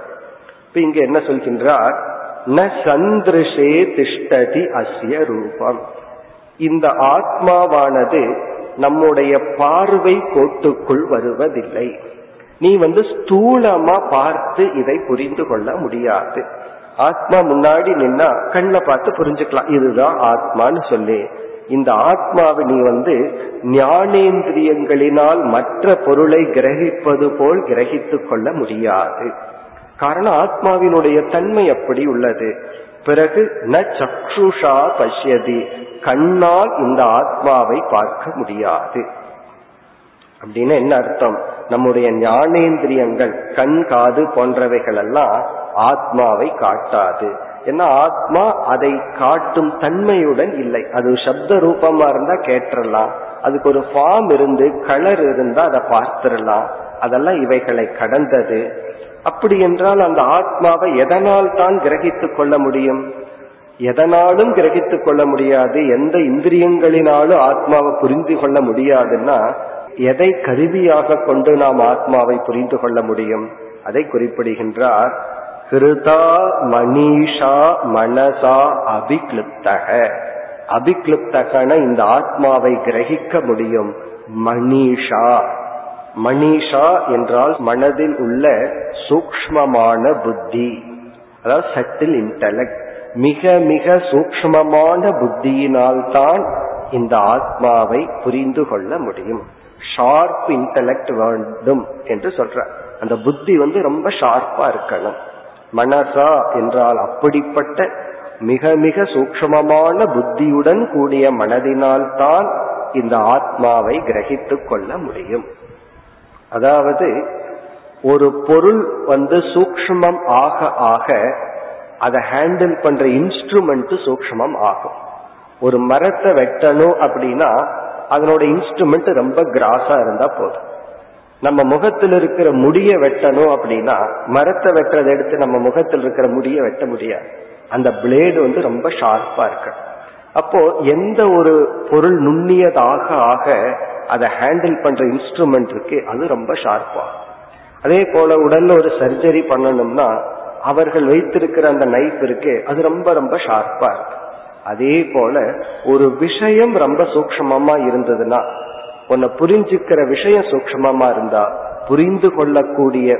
இப்ப இங்க என்ன சொல்கின்றார்? ந சந்திருஷே திஷ்டதி அஸ்ய ரூபம். இந்த ஆத்மாவானது நம்முடைய பார்வை கோட்டுக்குள் வருவதில்லை. நீ வந்து ஸ்தூலமா பார்த்து இதை புரிந்து கொள்ள முடியாது. ஆத்மா முன்னாடி நின்னா கண்ணை பார்த்து புரிஞ்சுக்கலாம். இதுதான் ஆத்மான்னு சொல்லி. இந்த ஆத்மாவை நீ வந்து ஞானேந்திரியங்களினால் மற்ற பொருளை கிரகிப்பது போல் கிரகித்துக் கொள்ள முடியாது. காரணம் ஆத்மாவினுடைய தன்மை அப்படி உள்ளது. பிறகு ந சக்ஷுஷா பஷ்யதி. கண்ணால் இந்த ஆத்மாவை பார்க்க முடியாது. அப்படின்னு என்ன அர்த்தம்? நம்முடைய ஞானேந்திரியங்கள் கண் காது போன்றவைகள் எல்லாம் ஆத்மாவை காட்டாது. ஏன்னா ஆத்மா அதை காட்டும் தன்மையுடன் இல்லை. அது சப்த ரூபமா இருந்தா கேட்டுறலாம். அதுக்கு ஒரு ஃபார்ம் இருந்து கலர் இருந்தா அதை பார்த்துடலாம். அதெல்லாம் இவைகளை கடந்தது. அப்படி என்றால் அந்த ஆத்மாவை எதனால் தான் கிரகித்துக் கொள்ள முடியும்? எதனாலும் கிரகித்துக் கொள்ள முடியாது எந்த இந்திரியங்களினாலும் ஆத்மாவை புரிந்து கொள்ள முடியாதுன்னா எதை கருவியாக கொண்டு நாம் ஆத்மாவை புரிந்து கொள்ள முடியும்? அதை குறிப்பிடுகின்றார் ஹிருதா மணிஷா மனசா அபிக்ளிப்தக அபிக்ளிப்தகன இந்த ஆத்மாவை கிரகிக்க முடியும். மணிஷா மணிஷா என்றால் மனதில் உள்ள சூக்மமான புத்தி. அதாவது சட்டில் இன்டலெக்ட் மிக மிக சூக்மமான புத்தியினால்தான் இந்த ஆத்மாவை புரிந்து கொள்ள முடியும். ஷார்ப் இன்டலெக்ட் வேண்டும் என்று சொல்ற. அந்த புத்தி வந்து ரொம்ப ஷார்ப்பா இருக்கணும். மனசா என்றால் அப்படிப்பட்ட மிக மிக சூக்மமான புத்தியுடன் கூடிய மனதினால்தான் இந்த ஆத்மாவை கிரகித்துக் கொள்ள முடியும். அதாவது ஒரு பொருள் வந்து சூக்மம் ஆக ஆக அதை ஹேண்டில் பண்ற இன்ஸ்ட்ருமெண்ட் சூக்மம் ஆகும். ஒரு மரத்தை வெட்டணும் அப்படின்னா அதனோட இன்ஸ்ட்ருமெண்ட் ரொம்ப கிராஸா இருந்தா போதும். நம்ம முகத்தில் இருக்கிற முடிய வெட்டணும் அப்படின்னா மரத்தை வெட்டுறதை எடுத்து நம்ம முகத்தில் இருக்கிற முடிய வெட்ட முடியாது. அந்த பிளேடு வந்து ரொம்ப ஷார்ப்பா இருக்கு. அப்போ எந்த ஒரு பொருள் நுண்ணியதாக ஆக அதை ஹேண்டில் பண்ற இன்ஸ்ட்ருமெண்ட் இருக்கு அது ரொம்ப ஷார்ப்பா அதே போல உடல்ல ஒரு சர்ஜரி பண்ணணும்னா அவர்கள் வைத்திருக்கிற அந்த நைஃப் இருக்கு அது ரொம்ப ரொம்ப ஷார்ப்பா இருக்கு. அதே போல ஒரு விஷயம் ரொம்ப சூக்மமா இருந்ததுன்னா உன்னை புரிஞ்சுக்கிற விஷயம் சூக்மமா இருந்தா புரிந்து கொள்ளக்கூடிய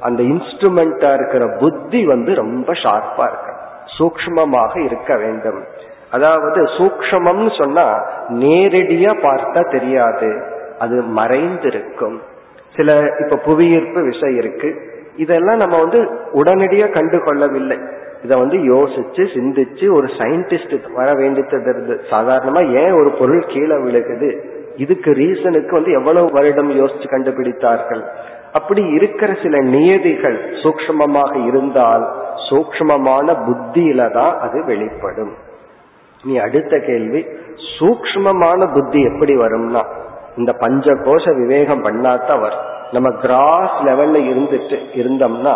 அந்த இன்ஸ்ட்ருமெண்டா இருக்கிற புத்தி வந்து ரொம்ப ஷார்ப்பா இருக்கு. சூக்மமாக இருக்க வேண்டும். அதாவது சூக்மம்னு சொன்னா நேரடியா பார்த்தா தெரியாது. அது மறைந்திருக்கும். சில இப்ப புவியீர்ப்பு விஷயம் இருக்கு. இதெல்லாம் நம்ம வந்து உடனடியா கண்டு கொள்ளவில்லை இதை வந்து யோசிச்சு சிந்திச்சு ஒரு சயின்டிஸ்ட் வர வேண்டியது சாதாரணமா ஏன் ஒரு பொருள் கீழே விழுகுது? இதுக்கு ரீசனுக்கு வந்து எவ்வளவு வருடம் யோசிச்சு கண்டுபிடித்தார்கள்? அப்படி இருக்கிற சில நியதிகள் சூக்மமாக இருந்தால் சூக்மமான புத்தியில தான் அது வெளிப்படும். நீ அடுத்த கேள்வி சூக்மமான புத்தி எப்படி வரும்னா இந்த பஞ்ச கோஷ விவேகம் பண்ணாதான் வரும். நம்ம கிராஸ் லெவல்ல இருந்துட்டு இருந்தோம்னா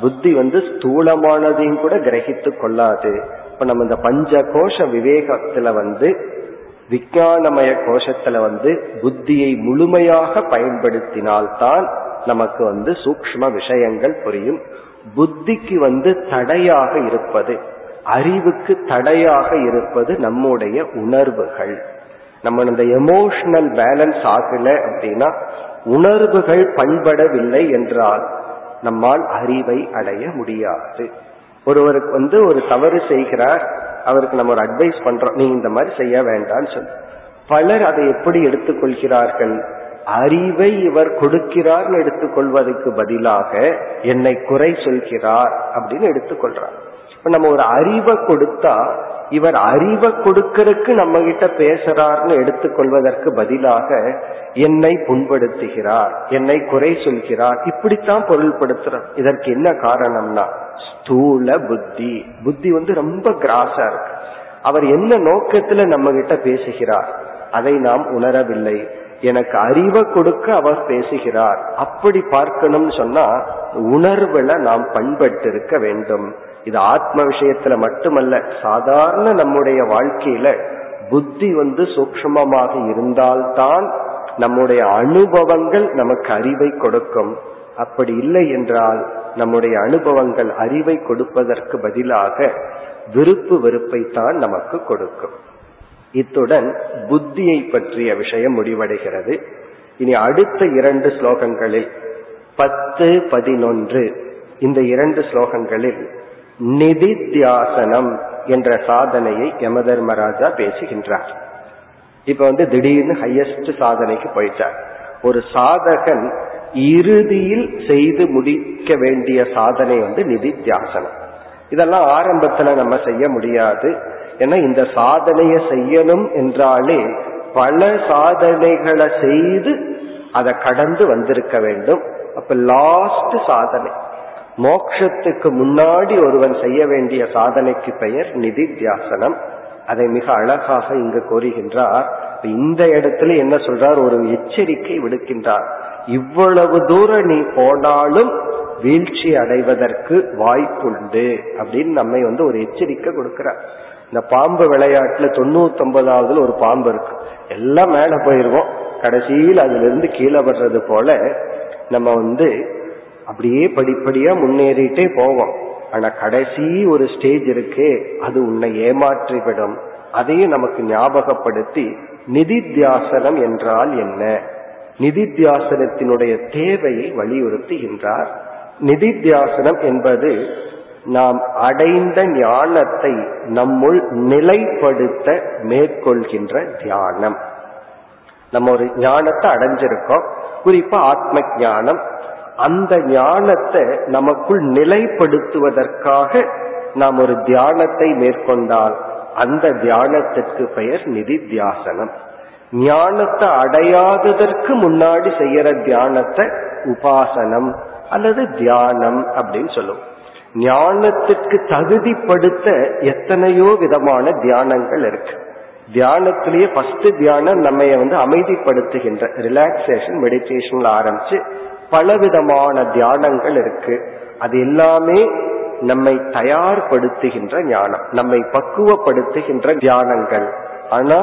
புத்தி வந்து ஸ்தூலமானதையும் கூட கிரகித்து கொள்ளாது. இப்ப நம்ம இந்த பஞ்ச கோஷ விவேகத்துல வந்து விஞ்ஞானமய கோஷத்துல வந்து புத்தியை முழுமையாக பயன்படுத்தினால்தான் நமக்கு வந்து சூக்ம விஷயங்கள் புரியும். புத்திக்கு வந்து தடையாக இருப்பது அறிவுக்கு தடையாக இருப்பது நம்முடைய உணர்வுகள். நம்ம இந்த எமோஷனல் பேலன்ஸ் ஆகல அப்படின்னா உணர்வுகள் பண்படவில்லை என்றால் நம்மால் அறிவை அடைய முடியாது. ஒருவருக்கு வந்து ஒரு தவறு செய்கிறார் அவருக்கு நம்ம ஒரு அட்வைஸ் பண்றோம் நீ இந்த மாதிரி செய்ய வேண்டாம்னு சொல்லி. பலர் அதை எப்படி எடுத்துக்கொள்கிறார்கள்? அறிவை இவர் கொடுக்கிறார்னு எடுத்துக்கொள்வதற்கு பதிலாக என்னை குறை சொல்கிறார் அப்படின்னு எடுத்துக்கொள்றார். இப்ப நம்ம ஒரு அறிவை கொடுத்தா இவர் அறிவை கொடுக்கறதுக்கு நம்ம கிட்ட பேசுறார்னு எடுத்துக்கொள்வதற்கு பதிலாக என்னை புண்படுத்துகிறார் என்னை குறை சொல்கிறார். இப்படித்தான் பொருள்படுத்துறோம். இதற்கு என்ன காரணம்னா ஸ்தூல புத்தி. புத்தி வந்து ரொம்ப கிராஸா இருக்கு. அவர் என்ன நோக்கத்துல நம்ம கிட்ட பேசுகிறார் அதை நாம் உணரவில்லை. எனக்கு அறிவை கொடுக்க அவர் பேசுகிறார். அப்படி பார்க்கணும்னு சொன்னா உணர்வுல நாம் பண்பட்டிருக்க வேண்டும். இது ஆத்ம விஷயத்துல மட்டுமல்ல சாதாரண நம்முடைய வாழ்க்கையில புத்தி வந்து சூக்மமாக இருந்தால்தான் நம்முடைய அனுபவங்கள் நமக்கு அறிவை கொடுக்கும். அப்படி இல்லை என்றால் நம்முடைய அனுபவங்கள் அறிவை கொடுப்பதற்கு பதிலாக விருப்பு வெறுப்பை தான் நமக்கு கொடுக்கும். இத்துடன் புத்தியை பற்றிய விஷயம் முடிவடைகிறது. இனி அடுத்த இரண்டு ஸ்லோகங்களில் பத்து பதினொன்று இந்த இரண்டு ஸ்லோகங்களில் நிதித்தியாசனம் என்ற சாதனையை யமதர்மராஜா பேசுகின்றார். இப்ப வந்து திடீர்னு ஹையஸ்ட் சாதனைக்கு போயிட்டார். ஒரு சாதகன் இறுதியில் செய்து முடிக்க வேண்டிய சாதனை வந்து நிதித்தியாசனம். இதெல்லாம் ஆரம்பத்துல நம்ம செய்ய முடியாது. ஏன்னா இந்த சாதனையை செய்யணும் என்றாலே பல சாதனைகளை செய்து அதை கடந்து வந்திருக்க வேண்டும். அப்ப லாஸ்ட் சாதனை. மோக்ஷத்துக்கு முன்னாடி ஒருவன் செய்ய வேண்டிய சாதனைக்கு பெயர் நிதித்தியாசனம். அதை மிக அழகாக இங்கு கூறுகின்றார். இந்த இடத்துல என்ன சொல்றார்? ஒரு எச்சரிக்கை விடுக்கின்றார். இவ்வளவு தூரம் நீ போனாலும் வீழ்ச்சி அடைவதற்கு வாய்ப்புண்டு அப்படின்னு நம்மை வந்து ஒரு எச்சரிக்கை கொடுக்கிறார். இந்த பாம்பு விளையாட்டுல தொண்ணூத்தி ஒன்பதாவதுல ஒரு பாம்பு இருக்கு. எல்லாம் மேல போயிருவோம். கடைசியில் அதுல இருந்து கீழே வர்றது போல நம்ம வந்து அப்படியே படிப்படியா முன்னேறிட்டே போவோம். ஆனா கடைசி ஒரு ஸ்டேஜ் இருக்கு அது உன்னை ஏமாற்றிவிடும். அதையும் நமக்கு ஞாபகப்படுத்தி நிதித்தியாசனம் என்றால் என்ன? நிதித்தியாசனத்தினுடைய தேவையை வலியுறுத்துகின்றார். நிதித்தியாசனம் என்பது நாம் அடைந்த ஞானத்தை நம்முள் நிலைப்படுத்த மேற்கொள்கின்ற தியானம். நம்ம ஒரு ஞானத்தை அடைஞ்சிருக்கோம். குறிப்பா ஆத்ம ஞானம். அந்த ஞானத்தை நமக்குள் நிலைப்படுத்துவதற்காக நாம் ஒரு தியானத்தை மேற்கொண்டால் அந்த தியானத்திற்கு பெயர் நிதி தியாசனம் ஞானத்தை அடையாததற்கு முன்னாடி செய்யற தியானத்தை உபாசனம் அல்லது தியானம் அப்படின்னு சொல்லுவோம். ஞானத்திற்கு தகுதிப்படுத்த எத்தனையோ விதமான தியானங்கள் இருக்கு. தியானத்திலேயே ஃபர்ஸ்ட் தியானம் நம்ம வந்து அமைதிப்படுத்துகின்ற ரிலாக்ஸேஷன் மெடிடேஷன்ல ஆரம்பிச்சு பலவிதமான தியானங்கள் இருக்கு. அது எல்லாமே நம்மை தயார்படுத்துகின்ற ஞானம் நம்மை பக்குவப்படுத்துகின்ற தியானங்கள். ஆனா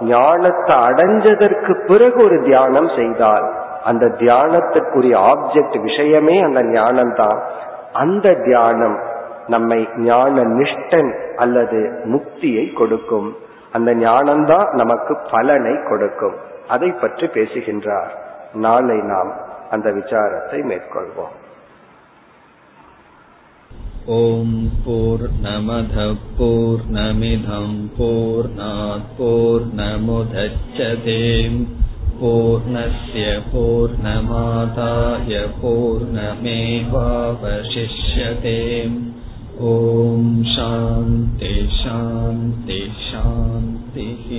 ஞானத்தை அடைஞ்சதற்கு பிறகு ஒரு தியானம் செய்தால் அந்த தியானத்திற்குரிய ஆப்ஜெக்ட் விஷயமே அந்த ஞானம் தான் அந்த தியானம் நம்மை ஞான நிஷ்டன் அல்லது முக்தியை கொடுக்கும். அந்த ஞானம்தான் நமக்கு பலனை கொடுக்கும். அதை பற்றி பேசுகின்றார். நாளை நாம் அந்த விசாரத்தை மேற்கொள்வோம் ॐ पूर्णमधः पूर्णमिधम् पूर्णात् पूर्णमुदच्छते पूर्णस्य पूर्णमादाय पूर्णमेवावशिष्यते ॐ शान्ति शान्ति शान्तिः